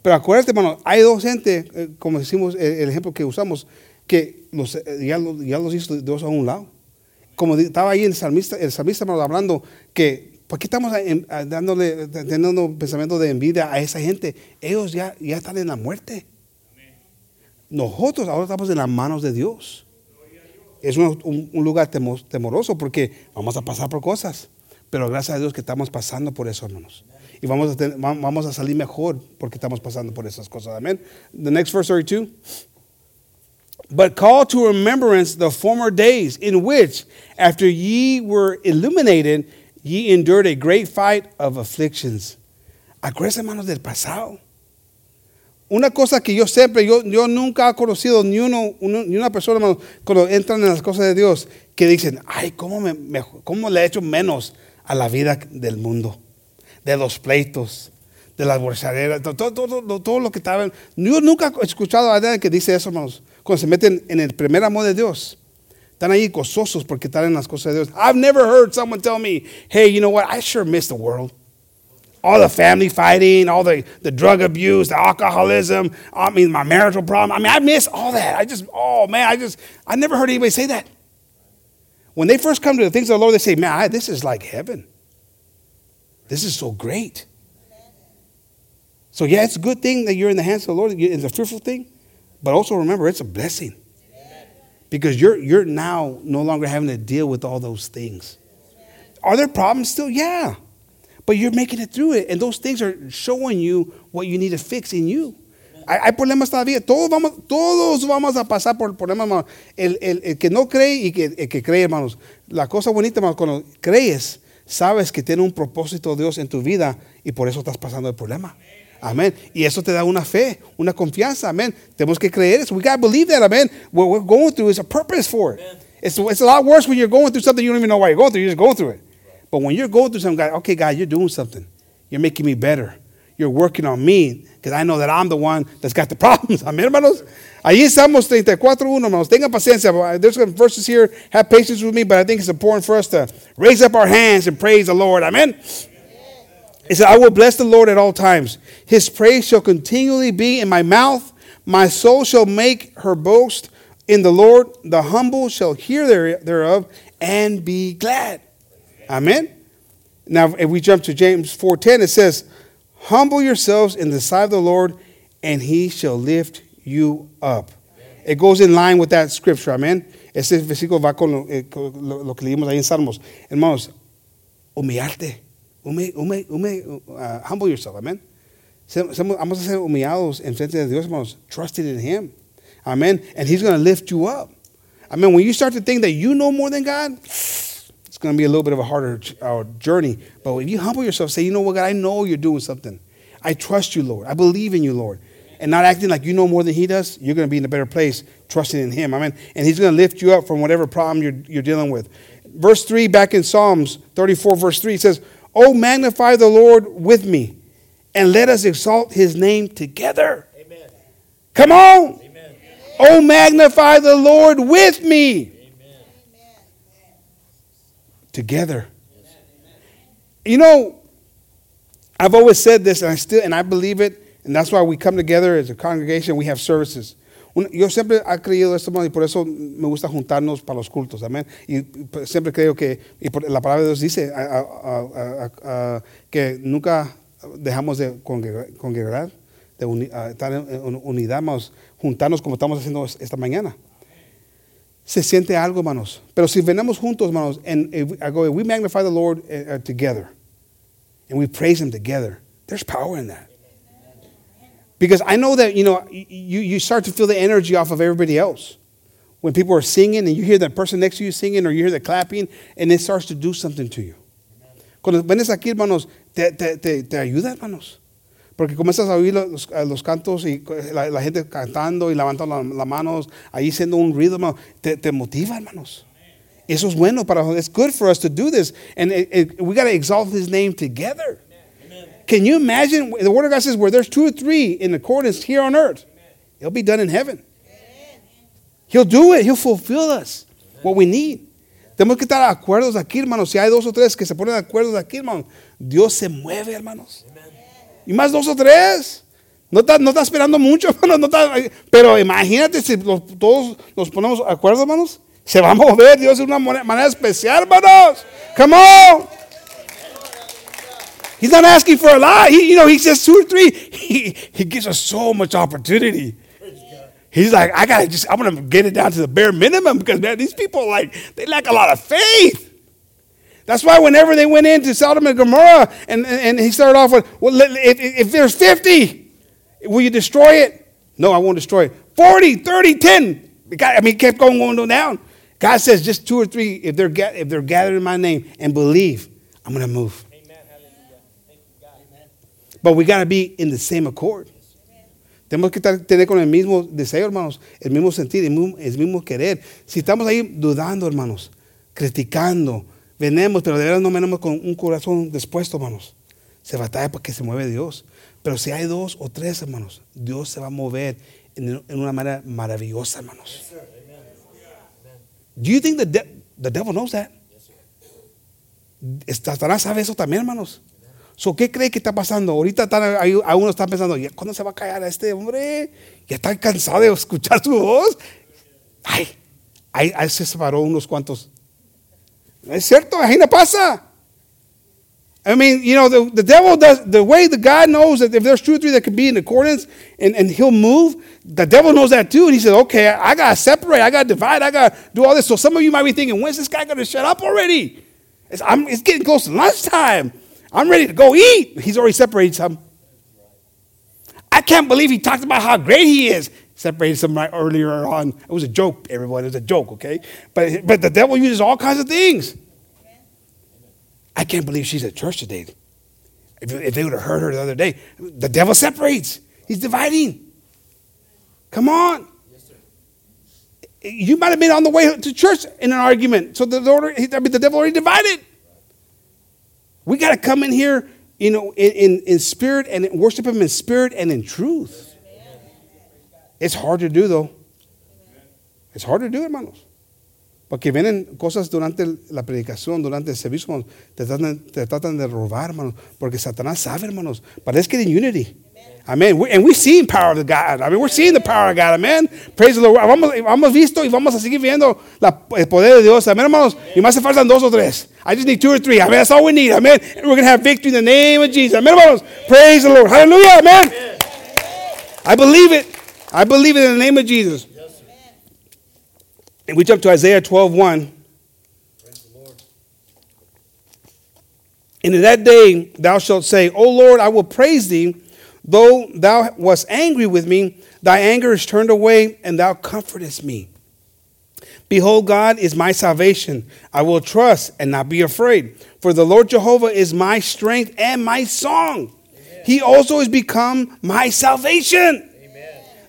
Pero acuérdate, hermano, hay dos gente, eh, como decimos, el ejemplo que usamos, que los, eh, ya, lo- ya los hizo Dios a un lado. Como estaba ahí el salmista, el salmista hablando que, ¿por qué estamos dándole, teniendo un pensamiento de envidia a esa gente? Ellos ya, ya están en la muerte. Nosotros ahora estamos en las manos de Dios. Es un, un- un lugar temo- temoroso porque vamos a pasar por cosas. Pero gracias a Dios que estamos pasando por eso, hermanos. Y vamos a, va- vamos a salir mejor porque estamos pasando por esas cosas. Amén. The next verse 32. But call to remembrance the former days in which, after ye were illuminated, ye endured a great fight of afflictions. Acuérdense, hermanos, del pasado. Una cosa que yo siempre, yo, yo nunca he conocido ni, uno, ni una persona, hermano, cuando entran en las cosas de Dios, que dicen, ay, ¿cómo, me, cómo le he hecho menos a la vida del mundo? De los pleitos, de las bolsaderas, todo, todo, todo, todo lo que estaba. Yo nunca he escuchado a nadie que dice eso, hermanos, cuando se meten en el primer amor de Dios. Están ahí gozosos porque están en las cosas de Dios. I've never heard someone tell me, hey, you know what, I sure miss the world all the family fighting, all the, the drug abuse, the alcoholism, I mean, my marital problem. I mean, I miss all that. I just, oh man, I just, I never heard anybody say that. When they first come to the things of the Lord, they say, man, I, this is like heaven. This is so great. So, yeah, it's a good thing that you're in the hands of the Lord. It's a fearful thing, but also remember, it's a blessing. Because you're, you're now no longer having to deal with all those things. Are there problems still? Yeah. But you're making it through it. And those things are showing you what you need to fix in you. Hay, problemas todavía. Todos vamos, todos vamos a pasar por problemas, hermano. El, el- el que no cree y que, el que cree, hermanos. La cosa bonita, hermanos, cuando crees, sabes que tiene un propósito Dios en tu vida y por eso estás pasando el problema. Amén. Y eso te da una fe, una confianza. Amén. Tenemos que creer eso. We got to believe that. Amén. What we're going through is a purpose for it. It's, it's a lot worse when you're going through something you don't even know why you're going through. You're just going through it. But when you're going through something, God, okay, God, you're doing something. You're making me better. You're working on me because I know that I'm the one that's got the <laughs> problems. Amén, hermanos. Ahí estamos 34.1, hermanos. Tengan paciencia. There's some verses here. Have patience with me, but I think it's important for us to raise up our hands and praise the Lord. Amen. It I will bless the Lord at all times. His praise shall continually be in my mouth. My soul shall make her boast in the Lord. The humble shall hear there- thereof and be glad. Amen. Now, if we jump to James 4:10, it says, "Humble yourselves in the sight of the Lord, and He shall lift you up." It goes in line with that scripture. Amen. Ese versículo va con lo, eh, lo que leímos ahí en Salmos. Hermanos, humillarte. Uh, humble yourself. Somos- Vamos a ser humillados en frente de Dios, hermanos, trusting in Him. Amen. And He's going to lift you up. I mean, When you start to think that you know more than God, it's going to be a little bit of a harder uh, journey. But if you humble yourself, say, you know what, God, I know you're doing something. I trust you, Lord. I believe in you, Lord. And not acting like you know more than He does, you're going to be in a better place trusting in Him. Amen. And He's going to lift you up from whatever problem you're, you're dealing with. Verse 3, back in Psalms 34, verse 3, it says, Oh, magnify the Lord with me, and let us exalt His name together. Amen. Come on. Amen. Oh, magnify the Lord with me. Amen. together. You know, I've always said this, and I still, and I believe it, and that's why we come together as a congregation. We have services. Yo siempre he creído esto, y por eso me gusta juntarnos para los cultos, amén. Y siempre creo que, y por- la palabra de Dios dice que nunca dejamos de congregar, de uni- estar en, unidad, hermanos, juntarnos como estamos haciendo esta mañana se siente algo, hermanos. Pero si venimos juntos, hermanos, and if I we magnify the Lord uh, uh, together, and we praise Him together, there's power in that. Because I know that, you know, you, you start to feel the energy off of everybody else. When people are singing and you hear that person next to you singing or you hear the clapping, and it starts to do something to you. Cuando vienes aquí, hermanos, te, te, te, te ayuda, hermanos. Porque comienzas a oír los, eh, los cantos y eh, la, la gente cantando y levantando la- las manos, ahí siendo un hermano, te, te motiva, hermanos. Eso es bueno para It's good for us to do this. And it, it- we got to exalt his name together. Can you imagine? The Word of God says, where there's two or three in accordance here on earth, it'll be done in heaven. He'll do it. He'll fulfill us what we need. Tenemos que estar de acuerdos aquí, hermanos. Si hay dos o tres que se ponen de acuerdo aquí, hermanos, Dios se mueve, hermanos. Y más dos o tres. No está, no está esperando mucho, <laughs> hermanos. No está, pero imagínate si los- todos nos ponemos de acuerdo, hermanos. Se va a mover Dios de una manera especial, hermanos. Come on. He's not asking for a lot. He, you know, he says two or three. He, he gives us so much opportunity. He's like, I gotta just, I'm gonna get it down to the bare minimum because man, these people like they lack a lot of faith. That's why whenever they went into Sodom and Gomorrah, and, and, and he started off with, well, if, if there's 50, will you destroy it? No, I won't destroy it. 40, 30, 10. The guy- I mean, kept going, going down. God says just two or three, if they're, if they're gathered in my name and believe, I'm gonna move. But we gotta be in the same accord. Tenemos que estar- tener con el mismo deseo, hermanos, el mismo sentir, el mismo, el mismo querer. Si estamos ahí dudando, hermanos, criticando, venemos, pero de verdad no venimos con un corazón dispuesto, hermanos. Se batalla porque se mueve Dios. Pero si hay dos o tres, hermanos, Dios se va a mover en, en una manera maravillosa, hermanos. Do you think the, de- the devil knows that? Satanás sabe eso también, hermanos. So, ¿Qué cree que está pasando? Ahorita están, hay, a uno está pensando, "¿Ya ¿cuándo se va a callar a este hombre? Ya está cansado de escuchar su voz. Ay, ahí, ahí se separó unos cuantos. Es cierto, ahí no pasa. I mean, you know, the, the devil does, the way the God knows that if there's two or three that can be in accordance and, and he'll move, the devil knows that too. And he said, okay, I got to separate, I got to divide, I got to do all this. So some of you might be thinking, when's this guy going to shut up already? It's, it's getting close to lunchtime. I'm ready to go eat. He's already separated some. I can't believe he talked about how great he is. Separated some right earlier on. It was a joke, everyone. It was a joke, okay? But, but the devil uses all kinds of things. I can't believe she's at church today. If, if they would have heard her the other day, the devil separates. He's dividing. Come on. Yes, You might have been on the way to church in an argument. So the, Lord, I mean, the devil already divided. We got to come in here, you know, in, in, in spirit and worship Him in spirit and in truth. It's hard to do, though. It's hard to do, hermanos. Porque vienen cosas durante la predicación, durante el servicio, te tratan, te tratan de robar, hermanos, porque Satanás sabe, hermanos. Let's get in unity. Amen. We- and we're seeing power of God. I mean, we're seeing the power of God. Amen. Praise the Lord. Vamos, hemos visto y vamos a seguir viendo la- el poder de Dios. Amen, hermanos. Y más se faltan dos o tres. I just need two or three. Amen. That's all we need. Amen. And we're going to have victory in the name of Jesus. Amen, hermanos. Praise the Lord. Hallelujah. Amen. I believe it. I believe it in the name of Jesus. And we jump to Isaiah 12 1. And in that day thou shalt say, O Lord, I will praise thee, though thou wast angry with me, thy anger is turned away, and thou comfortest me. Behold, God is my salvation. I will trust and not be afraid. For the Lord Jehovah is my strength and my song. He also has become my salvation.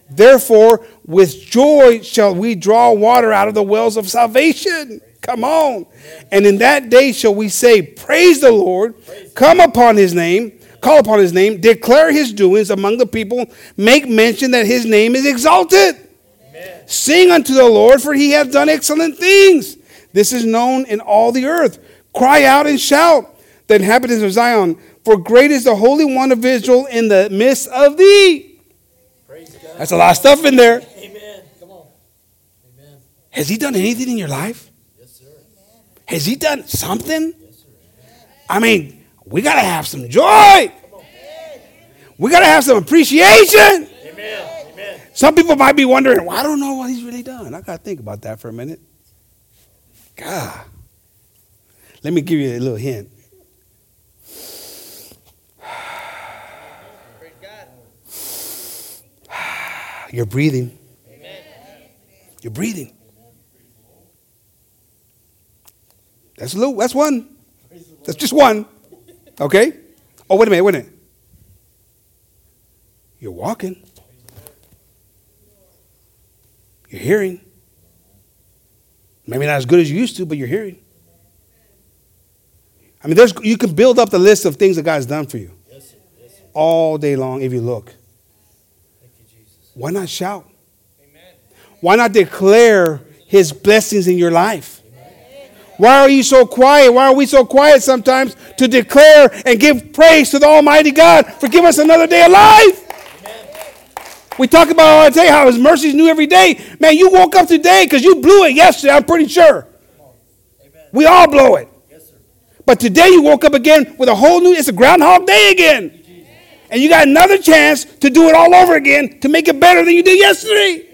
Therefore, with joy shall we draw water out of the wells of salvation. Come on. And in that day shall we say, Praise the Lord, come upon his name, call upon his name, declare his doings among the people, make mention that his name is exalted. Sing unto the Lord, for he hath done excellent things. This is known in all the earth. Cry out and shout, the inhabitants of Zion, for great is the Holy One of Israel in the midst of thee. That's a lot of stuff in there. Amen. Come on. Amen. Has he done anything in your life? Yes, sir. Has he done something? Yes, sir. I mean, we got to have some joy. We got to have some appreciation. Amen. Amen. Some people might be wondering, well, I don't know what he's really done. I got to think about that for a minute. God. Let me give you a little hint. You're breathing. You're breathing. That's a little, that's one. That's just one. Okay? Oh, wait a minute, wait a minute. You're walking. You're hearing. Maybe not as good as you used to, but you're hearing. I mean, there's, you can build up the list of things that God's done for you Yes, sir. Yes, sir. all day long if you look. You, Why not shout? Amen. Why not declare his blessings in your life? Why are you so quiet? Why are we so quiet sometimes to declare and give praise to the Almighty God for giving us another day of life? We talk about all day how His mercies new every day. Man, you woke up today because you blew it yesterday. I'm pretty sure. We all blow it. But today you woke up again with a whole new. It's a Groundhog Day again, and you got another chance to do it all over again to make it better than you did yesterday.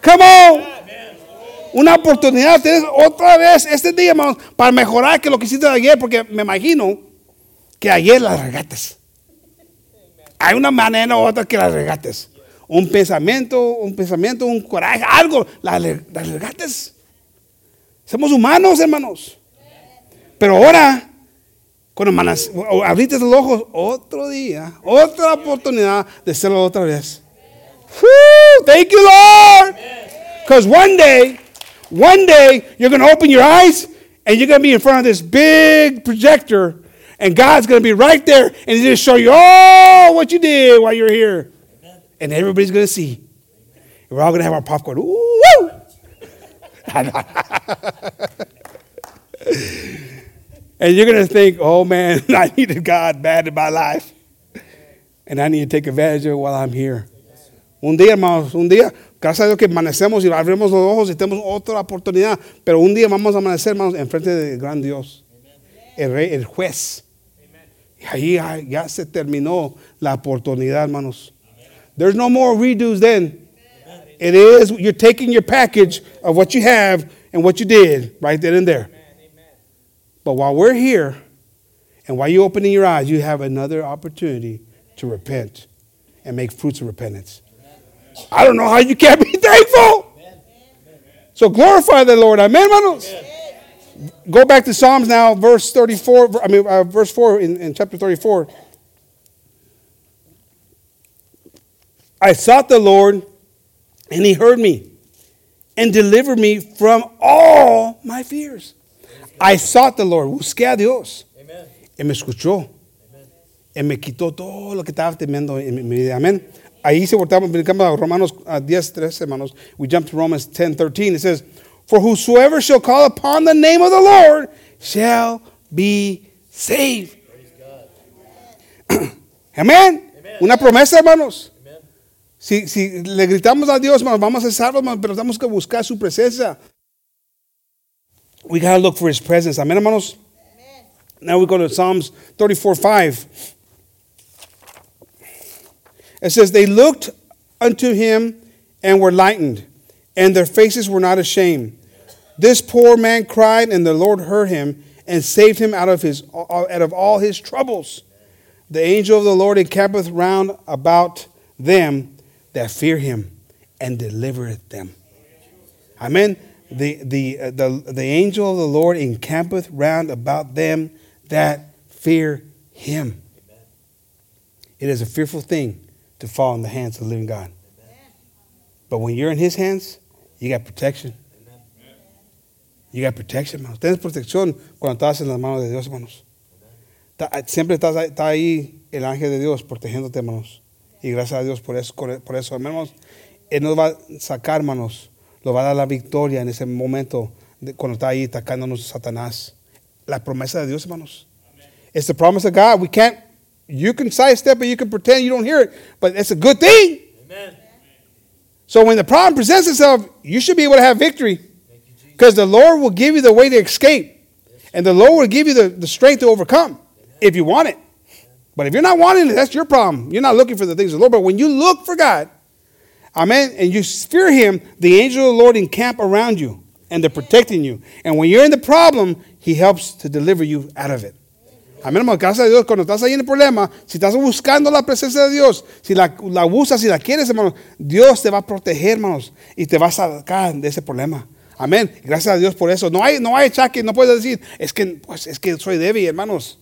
Come on. Una oportunidad, tienes otra vez este día, hermanos, para mejorar que lo que hiciste ayer, porque me imagino que ayer las regates. Hay una manera u otra que las regates. Un pensamiento, un pensamiento, un coraje, algo, las, las regates. Somos humanos, hermanos. Pero ahora, cuando o abriste los ojos, otro día, otra oportunidad de hacerlo otra vez. Thank you, Lord. Because one day, one day, you're going to open your eyes and you're going to be in front of this big projector, and God's going to be right there and He's going to show you all what you did while you're here. And everybody's going to see. We're all going to have our popcorn. Ooh, woo! <laughs> <laughs> and you're going to think, oh man, <laughs> I needed God bad in my life. And I need to take advantage of it while I'm here. Un día, hermanos, un día, gracias a Dios que amanecemos y abrimos los ojos y tenemos otra oportunidad. Pero un día vamos a amanecer, hermanos, enfrente del gran Dios, el rey, el juez. Y ahí ya, se terminó la oportunidad, hermanos. There's no more redos then. It is, you're taking your package of what you have and what you did right then and there. But while we're here, and while you're opening your eyes, you have another opportunity to repent and make fruits of repentance. I don't know how you can't be thankful. So glorify the Lord. Amen, hermanos. Go back to Psalms now, verse 34. I mean, uh, verse 4 in, in chapter 34. I sought the Lord, and he heard me and delivered me from all my fears. I sought the Lord, busqué a Dios, Amen. y me escuchó, y me quitó todo lo que estaba temiendo en mi- mi vida. Amén. Ahí se voltamos, brincamos a Romanos uh, 10, 13, hermanos. We jump to Romans 10, 13. It says, For whosoever shall call upon the name of the Lord shall be saved. <clears throat> Amén. Una promesa, hermanos. Amen. Si, si le gritamos a Dios, hermanos, vamos a ser salvos, hermanos, pero tenemos que buscar su presencia. We got to look for his presence. Amén, hermanos. Now we go to Psalms 34 5. It says, They looked unto him and were lightened, and their faces were not ashamed. This poor man cried, and the Lord heard him and saved him out of, his, out of all his troubles. The angel of the Lord encampeth round about them that fear him and delivereth them. Amen. The, the, uh, the, the angel of the Lord encampeth round about them that fear him. It is a fearful thing to fall in the hands of the living God. But when you're in his hands, you got protection. You got protection, hermanos. Tienes protección cuando estás en las manos de Dios, hermanos. Siempre estás ahí- está ahí el ángel de Dios protegiéndote, hermanos. Y gracias a Dios por eso, por eso, hermanos. Él nos va a sacar, hermanos. Nos va a dar la victoria en ese momento de cuando está ahí atacándonos Satanás. La promesa de Dios, hermanos. It's the promise of God. We can't, you can sidestep it, you can pretend you don't hear it, but it's a good thing. Amen. So when the problem presents itself, you should be able to have victory Thank you, Jesus. because the Lord will give you the way to escape. And the Lord will give you the, the strength to overcome if you want it. But if you're not wanting it, that's your problem. You're not looking for the things of the Lord. But when you look for God, amen, and you fear Him, the angel of the Lord encamp around you and they're protecting you. And when you're in the problem, He helps to deliver you out of it. Amén, hermano. Gracias a Dios, cuando estás ahí en el problema, si estás buscando la presencia de Dios, si la, la usas, si la quieres, hermano, Dios te va a proteger, hermanos, y te va a sacar de ese problema. Amén. Gracias a Dios por eso. No hay, no hay achaque, no puedes decir, es que, pues, es que soy débil, hermanos.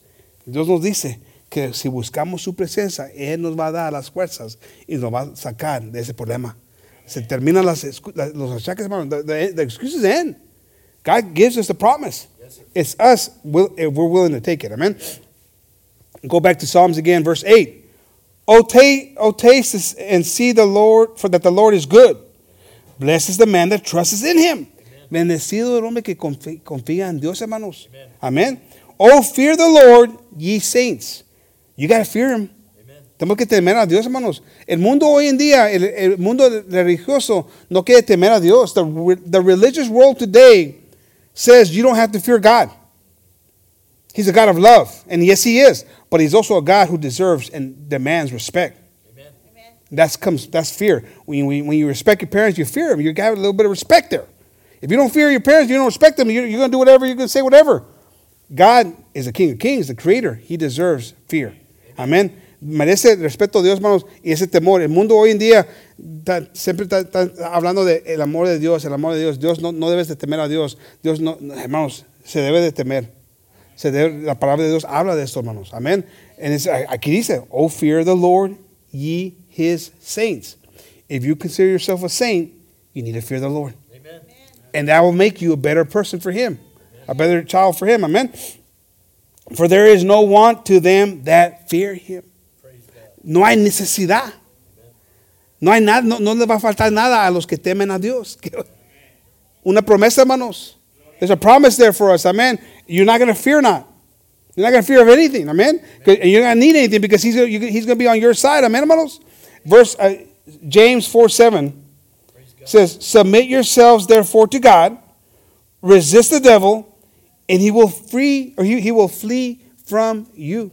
Dios nos dice que si buscamos su presencia, Él nos va a dar las fuerzas y nos va a sacar de ese problema. Se terminan las, los achaques, hermanos. The, the, the excuses end. God gives us the promise. It's us if we're willing to take it. Amen. Go back to Psalms again, verse 8. O, ta- o taste and see the Lord, for that the Lord is good. Blessed is the man that trusts in him. Bendecido el hombre que confía en Dios, hermanos. Amén. Oh, fear the Lord, ye saints. You got to fear him. Tenemos que temer a Dios, hermanos. El mundo hoy en día, el, el mundo religioso, no quiere temer a Dios. The, the religious world today says you don't have to fear God. He's a God of love, and yes, He is. But He's also a God who deserves and demands respect. Amen. That's comes. That's fear. When you, when you respect your parents, you fear them. You have a little bit of respect there. If you don't fear your parents, you don't respect them. You're, you're going to do whatever. You're going to say whatever. God is the King of Kings, the Creator. He deserves fear. Amén. Merece respeto a Dios, hermanos, y ese temor. El mundo hoy en día está- siempre está, está hablando del amor de Dios, el amor de Dios. Dios no, no debes de temer a Dios. Dios no, no, hermanos, se debe de temer. Se debe- la palabra de Dios habla de esto, hermanos. Amén. En ese- aquí dice, oh, fear the Lord, ye his saints. If you consider yourself a saint, you need to fear the Lord. Amen. And that will make you a better person for him, a better child for him. Amen. For there is no want to them that fear him. No hay necesidad. No hay nada, no, no le va a faltar nada a los que temen a Dios. <laughs> Una promesa, hermanos. There's a promise there for us. Amen. You're not going to fear not. You're not going to fear of anything. Amen. And you're not going to need anything because he's, he's going to be on your side. Amen, hermanos. Verse uh, James 4 7 says, Submit yourselves therefore to God, resist the devil, and he will free or he, he will flee from you.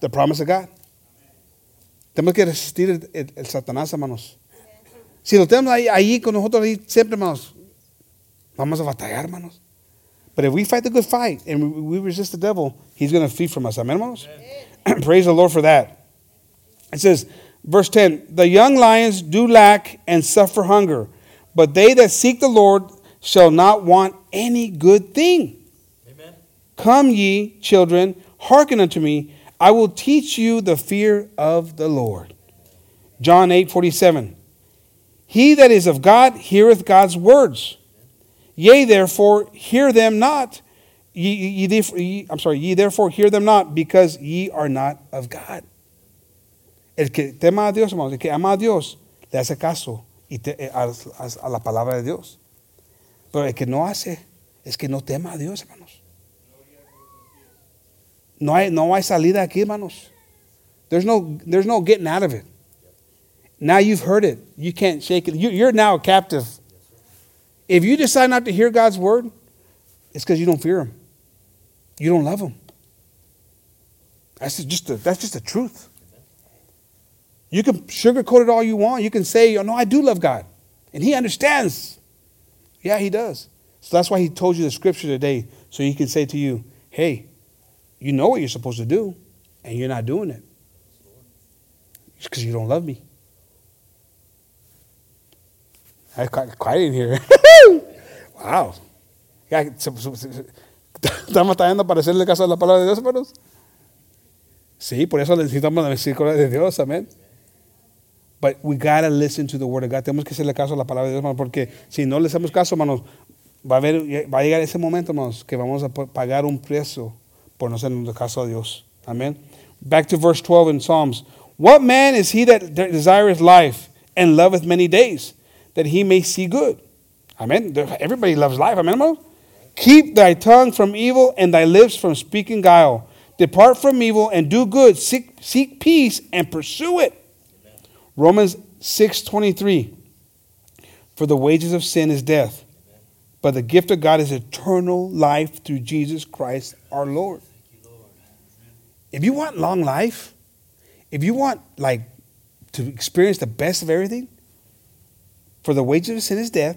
The promise of God. Tenemos que resistir el, el- el Satanás, hermanos. Si lo tenemos ahí, ahí con nosotros ahí siempre, hermanos, vamos a batallar, hermanos. But if we fight the good fight and we, resist the devil, he's going to flee from us. Amen, hermanos? <clears throat> Praise the Lord for that. It says, verse 10 The young lions do lack and suffer hunger, but they that seek the Lord shall not want any good thing. Amen. Come ye, children, hearken unto me. I will teach you the fear of the Lord. John 8 47. He that is of God heareth God's words. Yea, therefore, hear them not. Ye, ye, therefore- ye- I'm sorry, ye therefore hear them not, because ye are not of God. El que tema a Dios, hermanos, el que ama a Dios, le hace caso y te- eh, a, a- a la palabra de Dios. Pero el que no hace, es que no tema a Dios, hermanos. No hay, no hay salida aquí, hermanos. There's no, there's no getting out of it. Now you've heard it. You can't shake it. You, you're now a captive. If you decide not to hear God's word, it's because you don't fear Him. You don't love Him. That's just the, that's just the truth. You can sugarcoat it all you want. You can say, oh, no, I do love God. And He understands. Yeah, He does. So that's why He told you the scripture today, so He can say to you, hey, you know what you're supposed to do, and you're not doing it. It's because you don't love me. I got quiet in here. <laughs> wow. <laughs> Estamos tratando para hacerle caso a la palabra de Dios, hermanos. Sí, por eso necesitamos la misericordia de Dios, amén. But we gotta listen to the word of God. Tenemos que hacerle caso a la palabra de Dios, hermanos, porque si no le hacemos caso, hermanos, va a, haber, va a llegar ese momento, hermanos, que vamos a pa- pagar un precio por no hacerle caso a Dios. Amén. Back to verse 12 in Psalms. What man is he that desireth life and loveth many days, that he may see good? Amen. Everybody loves life. Amen, hermanos. Keep thy tongue from evil and thy lips from speaking guile. Depart from evil and do good. Seek, seek peace and pursue it. Romans 6:23 For the wages of sin is death, but the gift of God is eternal life through Jesus Christ our Lord. If you want long life, if you want like to experience the best of everything, for the wages of sin is death.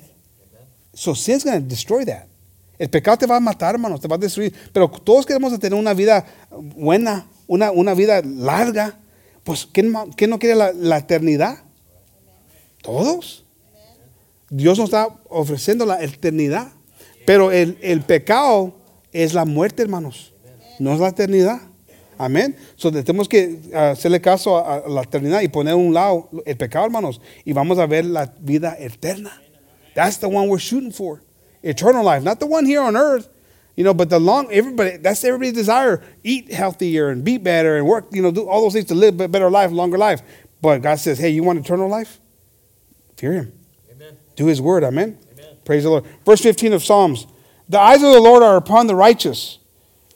So sin's going to destroy that. El pecado te va a matar, hermanos, te va a destruir. Pero todos queremos tener una vida buena, una, una vida larga. Pues, ¿quién, quién no quiere la, la eternidad? Todos. Dios nos está ofreciendo la eternidad. Pero el, el pecado es la muerte, hermanos. No es la eternidad. Amén. So, tenemos que ah, hacerle caso a, a la eternidad y poner a un lado el pecado, hermanos. Y vamos a ver la vida eterna. That's the one we're shooting for. Eternal life. Not the one here on earth. You know, but the long, everybody, that's everybody's desire. Eat healthier and be better and work, you know, do all those things to live a better life, longer life. But God says, hey, you want eternal life? Fear him. Amen. Do his word. Amen. Amen. Praise the Lord. Verse 15 of Psalms. The eyes of the Lord are upon the righteous,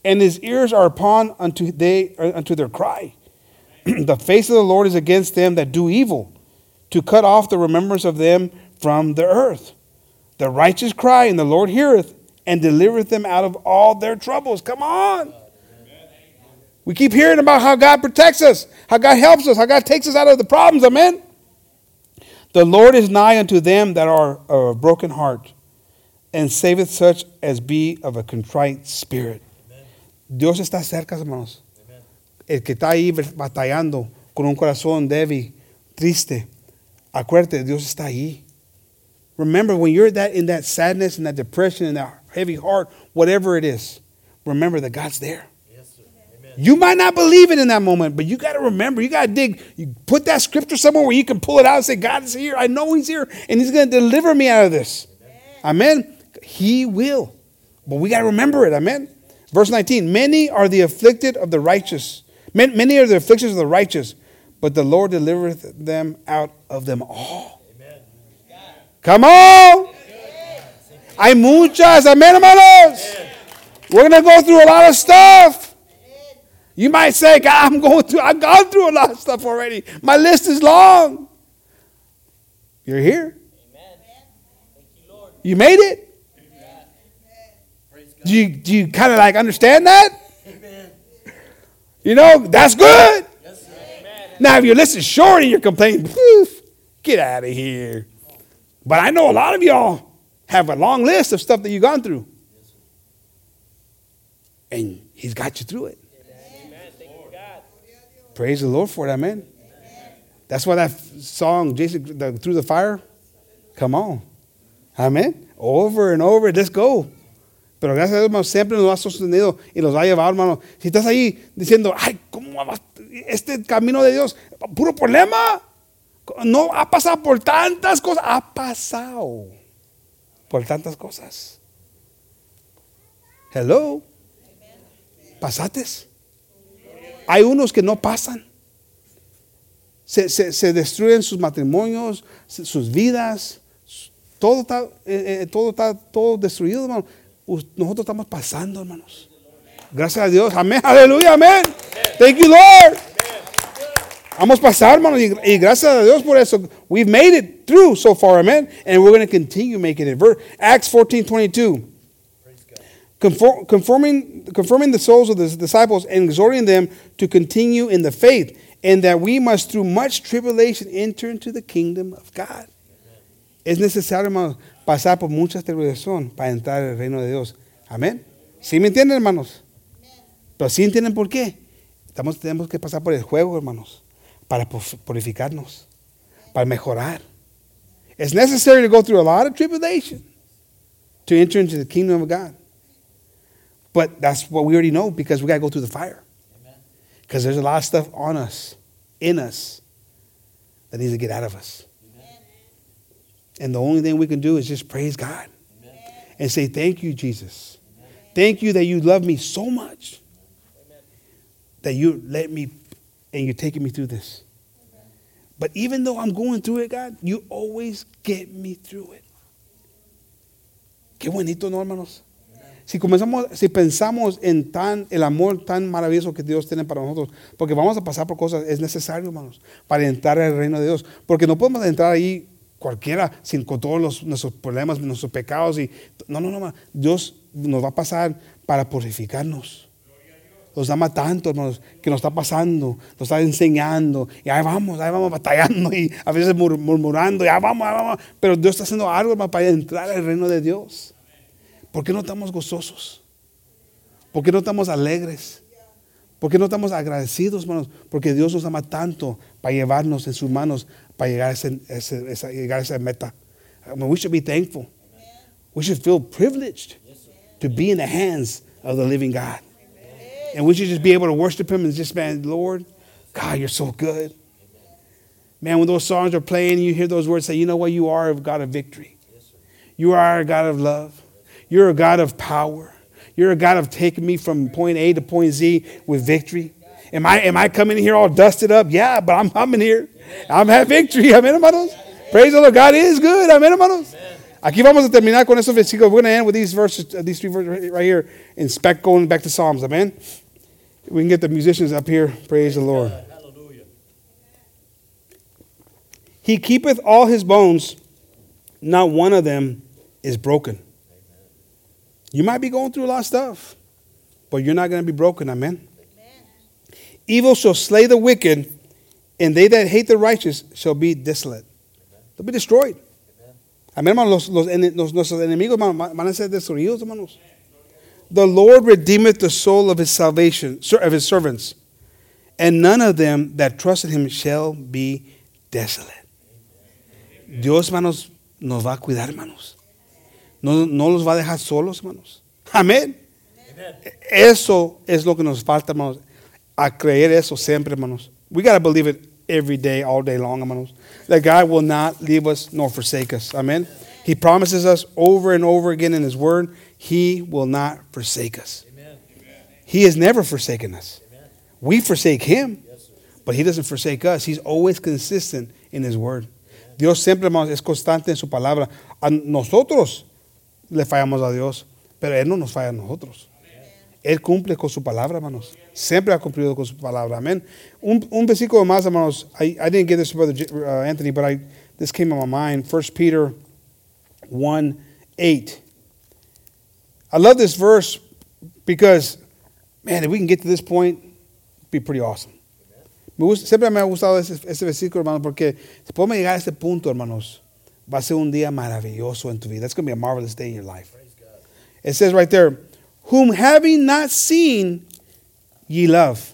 and his ears are upon unto they uh, unto their cry. <clears throat> the face of the Lord is against them that do evil, to cut off the remembrance of them from the earth. The righteous cry, and the Lord heareth, and delivereth them out of all their troubles. Come on. We keep hearing about how God protects us, how God helps us, how God takes us out of the problems. Amen. The Lord is nigh unto them that are of a broken heart, and saveth such as be of a contrite spirit. Dios está cerca, hermanos. Amen. El que está ahí batallando con un corazón débil, triste, acuérdate, Dios está ahí. Remember, when you're that in that sadness and that depression and that heavy heart, whatever it is, remember that God's there. Yes, sir. Amen. You might not believe it in that moment, but you got to remember, you got to dig. You put that scripture somewhere where you can pull it out and say, God is here. I know He's here, and He's going to deliver me out of this. Amen. He will. But we got to remember it. Amen. Verse 19 Many are the afflicted of the righteous, Man- many are the afflictions of the righteous, but the Lord delivereth them out of them all. Amen. Come on. Hay muchas. Amen, hermanos. We're going to go through a lot of stuff. You might say, God, I'm going through, I've gone through a lot of stuff already. My list is long. You're here. Amen. Thank you, Lord. You made it. Do you, do you kind of like understand that? Amen. You know, that's good. Yes. Now, if your list is short and you're complaining, "Poof, get out of here. But I know a lot of y'all have a long list of stuff that you've gone through. And He's got you through it. Amen. Praise the Lord for it, amen. That's why that song, Jason, the, Through the Fire, come on. Amén. Over and over, let's go. Pero gracias a Dios, hermano, siempre nos ha sostenido y nos va a llevar, hermano. Si estás ahí diciendo, ay, ¿cómo va este camino de Dios? Puro problema. No ha pasado por tantas cosas. Ha pasado por tantas cosas. Hello. ¿Pasates? Hay unos que no pasan. Se, se- se destruyen sus matrimonios, sus vidas. Todo está, eh, eh, todo está todo destruido, hermano. Nosotros estamos pasando, hermanos. Gracias a Dios. Amén. Aleluya. Amén. Thank you, Lord. Vamos a pasar, hermanos. Y, y gracias a Dios por eso. We've made it through so far. Amen. And we're going to continue making it. Acts 14 22 Praise conform, confirming the souls of the disciples and exhorting them to continue in the faith, and that we must, through much tribulation, enter into the kingdom of God. Es necesario, hermanos, pasar por mucha tribulación para entrar al reino de Dios. Amén. ¿Sí me entienden, hermanos? Pero sí entienden por qué. Estamos, tenemos que pasar por el juego, hermanos, para pur- purificarnos, para mejorar. It's necessary to go through a lot of tribulation to enter into the kingdom of God. But that's what we already know because we got to go through the fire. Because there's a lot of stuff on us, in us, that needs to get out of us. And the only thing we can do is just praise God Amen. and say, Thank you, Jesus. Thank you that you love me so much that you let me and you're taking me through this. But even though I'm going through it, God, you always get me through it. Qué bonito, ¿no, hermanos? Si comenzamos, si pensamos en tan, el amor tan maravilloso que Dios tiene para nosotros, porque vamos a pasar por cosas, es necesario, hermanos, para entrar al reino de Dios. Porque no podemos entrar ahí cualquiera sin con todos los- nuestros problemas, nuestros pecados. Y, no, no, no. Dios nos va a pasar para purificarnos. Nos ama tanto, hermanos, que nos está pasando, nos está enseñando, y ahí vamos, ahí vamos batallando, y a veces mur- murmurando, y ahí vamos, ahí vamos. Pero Dios está haciendo algo, para entrar al reino de Dios. ¿Por qué no estamos gozosos? ¿Por qué no estamos alegres? ¿Por qué no estamos agradecidos, hermanos? Porque Dios nos ama tanto para llevarnos en sus manos, para llegar a, ese- ese- esa, llegar a esa meta. I mean, we should be thankful. We should feel privileged to be in the hands of the living God. And we should just be able to worship Him and just, man, Lord, God, you're so good. Man, when those songs are playing, you hear those words say, you know what? You are a God of victory. You are a God of love. You're a God of power. You're a God of taking me from point A to point Z with victory. Am I, am I coming here all dusted up? Yeah, but I'm coming here. I'm have victory. I'm Amen, hermanos. Praise the Lord. God is good. Amén, hermanos. Aquí vamos a terminar con esos versículos. We're going to end with these verses, uh, these three verses right here, in spec going back to Psalms. Amen. We can get the musicians up here. Praise the Lord. Hallelujah. He keepeth all his bones, not one of them is broken. You might be going through a lot of stuff, but you're not going to be broken. Amen. Evil shall slay the wicked, and they that hate the righteous shall be desolate. They'll be destroyed. Amén, hermanos. Los, los, nuestros enemigos van a ser destruidos, hermanos. The Lord redeemeth the soul of his salvation, of his servants, and none of them that trust in him shall be desolate. Dios, hermanos, nos va a cuidar, hermanos. No, no los va a dejar solos, hermanos. Amén. Eso es lo que nos falta, hermanos. A creer eso siempre, hermanos. We got to believe it every day, all day long, hermanos. That God will not leave us nor forsake us. Amen. He promises us over and over again in His Word, He will not forsake us. Amen. He has never forsaken us. We forsake Him, but He doesn't forsake us. He's always consistent in His Word. Dios siempre, hermanos, es constante en su palabra. A nosotros le fallamos a Dios, pero Él no nos falla a nosotros. Él cumple con su palabra, hermanos. Siempre ha cumplido con su palabra. Amén. Un, un versículo más, hermanos. I, I didn't get this to Brother uh, Anthony, but I, this came to my mind. 1 Peter 1 8. I love this verse because, man, if we can get to this point, it'd be pretty awesome. Me gusta- siempre me ha gustado ese, ese versículo, hermanos, porque si podemos llegar a este punto, hermanos, va a ser un día maravilloso en tu vida. That's going to be a marvelous day in your life. It says right there, whom having not seen, ye love.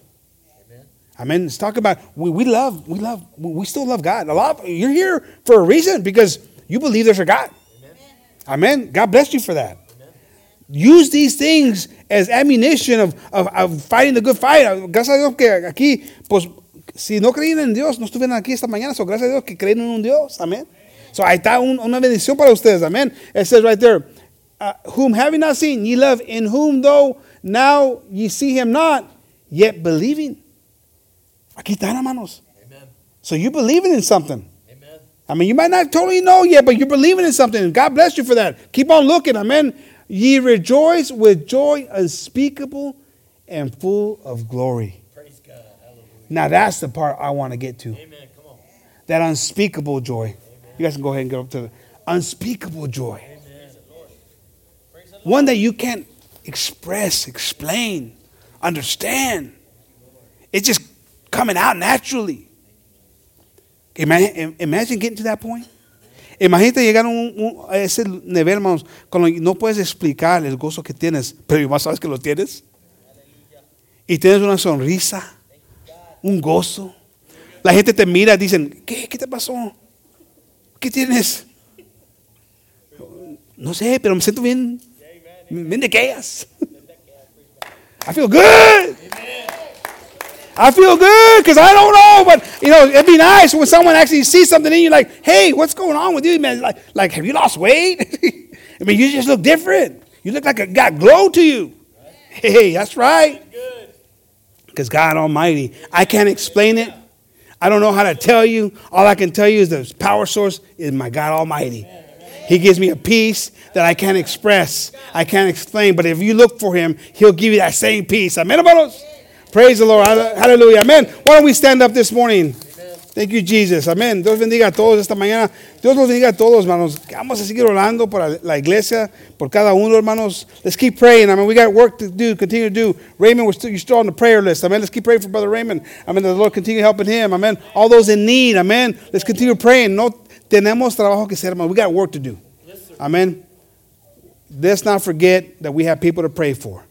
Amen. It's talking about we, we love, we love, we still love God. A lot. Of, you're here for a reason because you believe there's a God. Amen. God bless you for that. Use these things as ammunition of, of, of fighting the good fight. Gracias a Dios que aquí, pues, si no creían en Dios, no estuvieran aquí esta mañana. So, gracias a Dios que creen en un Dios. Amén. So, ahí está un- una bendición para ustedes. Amén. It says right there, uh, whom having not seen, ye love, in whom though now ye see him not, yet believing. Aquí están, hermanos. Amen. So, you're believing in something. Amen. I mean, you might not totally know yet, but you're believing in something. God bless you for that. Keep on looking. Amen. Ye rejoice with joy unspeakable and full of glory. Praise God. Hallelujah. Now, that's the part I want to get to. Amen. Come on. That unspeakable joy. You guys can go ahead and go up to the unspeakable joy. Amen. Lord. Praise the Lord. One that you can't express, explain, understand. It's just coming out naturally. Imagine, getting to that point. Imagínate llegar a, ese nivel, hermanos, cuando no puedes explicar el gozo que tienes, pero igual sabes que lo tienes. Y tienes una sonrisa, un gozo. La gente te mira dicen, ¿qué? ¿Qué te pasó? ¿Qué tienes? No sé, pero me siento bien, bien de aquellas. I feel good. I feel good because I don't know, but you know, it'd be nice when someone actually sees something in you, like, "Hey, what's going on with you, man? Like, like have you lost weight? <laughs> I mean, you just look different. You look like a got glow to you. Hey, that's right. Because God Almighty, I can't explain it. I don't know how to tell you. All I can tell you is the power source is my God Almighty. He gives me a peace that I can't express, I can't explain. But if you look for Him, He'll give you that same peace. Amen, hermanos? Praise the Lord. Hallelujah. Amen. Why don't we stand up this morning? Thank you, Jesus. Amén. Dios bendiga a todos esta mañana. Dios los bendiga a todos, hermanos. Vamos a seguir orando por la- la iglesia, por cada uno, hermanos. Let's keep praying. I mean, we got work to do, continue to do. Raymond, we're still, you're still on the prayer list. Amen. Let's keep praying for Brother Raymond. Amen. The Lord continue helping him. Amen. All those in need. Amen. Let's continue praying. No tenemos trabajo que hacer. We got work to do. Yes, Amen. Let's not forget that we have people to pray for.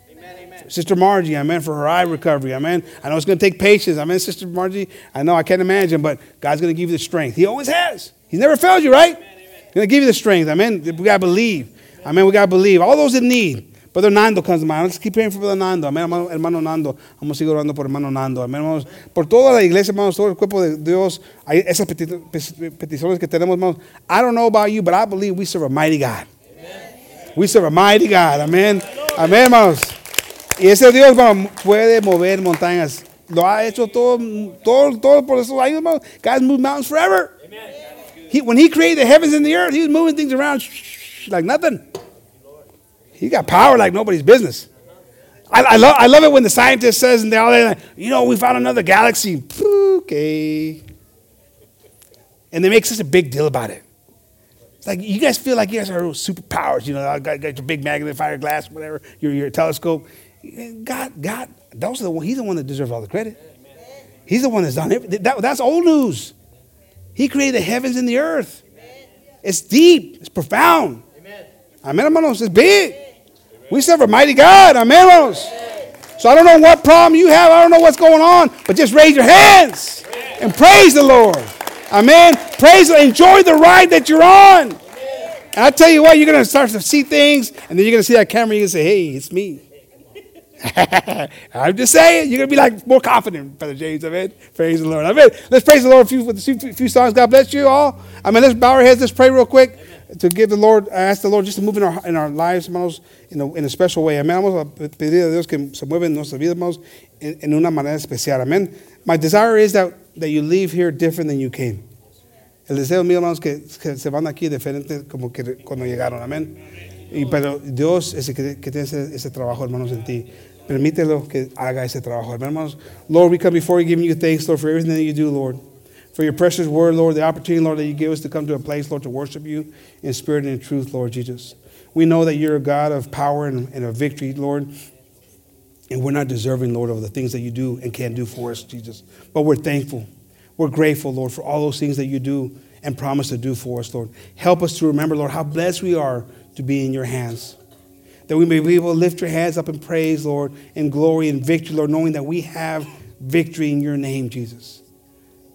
Sister Margie, amen, for her eye recovery, amen. I know it's going to take patience, amen, Sister Margie. I know I can't imagine, but God's going to give you the strength. He always has. He's never failed you, right? He's going to give you the strength, amen. We got to believe, amen. We got to believe. All those in need. Brother Nando comes to mind. Let's keep praying for Brother Nando, amen, hermano, hermano Nando. Vamos a seguir orando por hermano Nando, amen, hermanos. Por toda la iglesia, hermanos, todo el cuerpo de Dios. Hay esas peti- peti- peticiones que tenemos, hermanos. I don't know about you, but I believe we serve a mighty God. We serve a mighty God, amen. Amén, hermanos. Y ese Dios hermano, puede mover montañas. Lo ha hecho todo, todo, todo por esos años, hermano. God's moved mountains forever. He, when he created the heavens and the earth, he was moving things around like nothing. He got power like nobody's business. I, I, love, I love it when the scientist says, and they're all like, you know, we found another galaxy. Okay. And they make such a big deal about it. It's like you guys feel like you guys are superpowers, you know, got, got your big magnifier glass, whatever, your, your telescope. God, God, those are the one, he's the one that deserves all the credit. He's the one that's done it. That, that's old news. He created the heavens and the earth. It's deep, it's profound. Amen, hermanos, it's big. We serve a mighty God. Amen. So I don't know what problem you have. I don't know what's going on, but just raise your hands and praise the Lord. Amen. Praise, enjoy the ride that you're on. And I tell you what, you're going to start to see things, and then you're going to see that camera, you're going to say, hey, it's me. <laughs> I'm just saying, you're going to be like more confident, Brother James. Amen. Praise the Lord. Amen. Let's praise the Lord a few, a few songs. God bless you all. I mean, let's bow our heads. Let's pray real quick to give the Lord, I ask the Lord just to move in our, our lives, hermanos, in a, in a special way. Amén. Vamos a pedir a Dios que se mueva en nuestras vidas, hermanos, en, una manera especial. Amén. My desire is that, that you leave here different than you came. El deseo mío, hermanos, que, que se van aquí diferente como que cuando llegaron. Amén. Y, pero Dios es el que, que tiene ese, ese trabajo, hermanos, en ti. Permítelo que haga ese trabajo. Hermanos, Lord, we come before you giving you thanks, Lord, for everything that you do, Lord. For your precious word, Lord, the opportunity, Lord, that you give us to come to a place, Lord, to worship you in spirit and in truth, Lord Jesus. We know that you're a God of power and, and of victory, Lord. And we're not deserving, Lord, of the things that you do and can do for us, Jesus. But we're thankful. We're grateful, Lord, for all those things that you do and promise to do for us, Lord. Help us to remember, Lord, how blessed we are to be in your hands. That we may be able to lift your hands up in praise, Lord, in glory and victory, Lord, knowing that we have victory in your name, Jesus.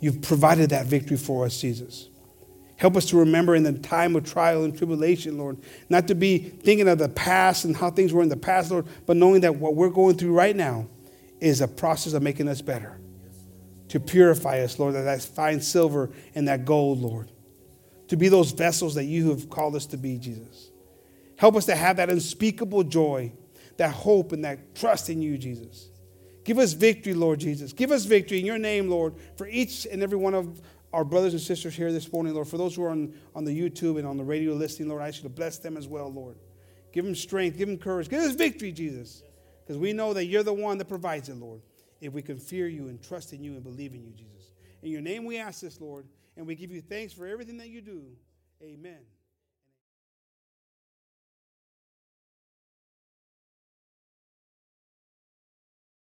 You've provided that victory for us, Jesus. Help us to remember in the time of trial and tribulation, Lord, not to be thinking of the past and how things were in the past, Lord, but knowing that what we're going through right now is a process of making us better. To purify us, Lord, that fine silver and that gold, Lord. To be those vessels that you have called us to be, Jesus. Help us to have that unspeakable joy, that hope, and that trust in you, Jesus. Give us victory, Lord Jesus. Give us victory in your name, Lord, for each and every one of our brothers and sisters here this morning, Lord. For those who are on, on the YouTube and on the radio listening, Lord, I ask you to bless them as well, Lord. Give them strength, give them courage, give us victory, Jesus, because we know that you're the one that provides it, Lord, if we can fear you and trust in you and believe in you, Jesus. In your name we ask this, Lord, and we give you thanks for everything that you do. Amen.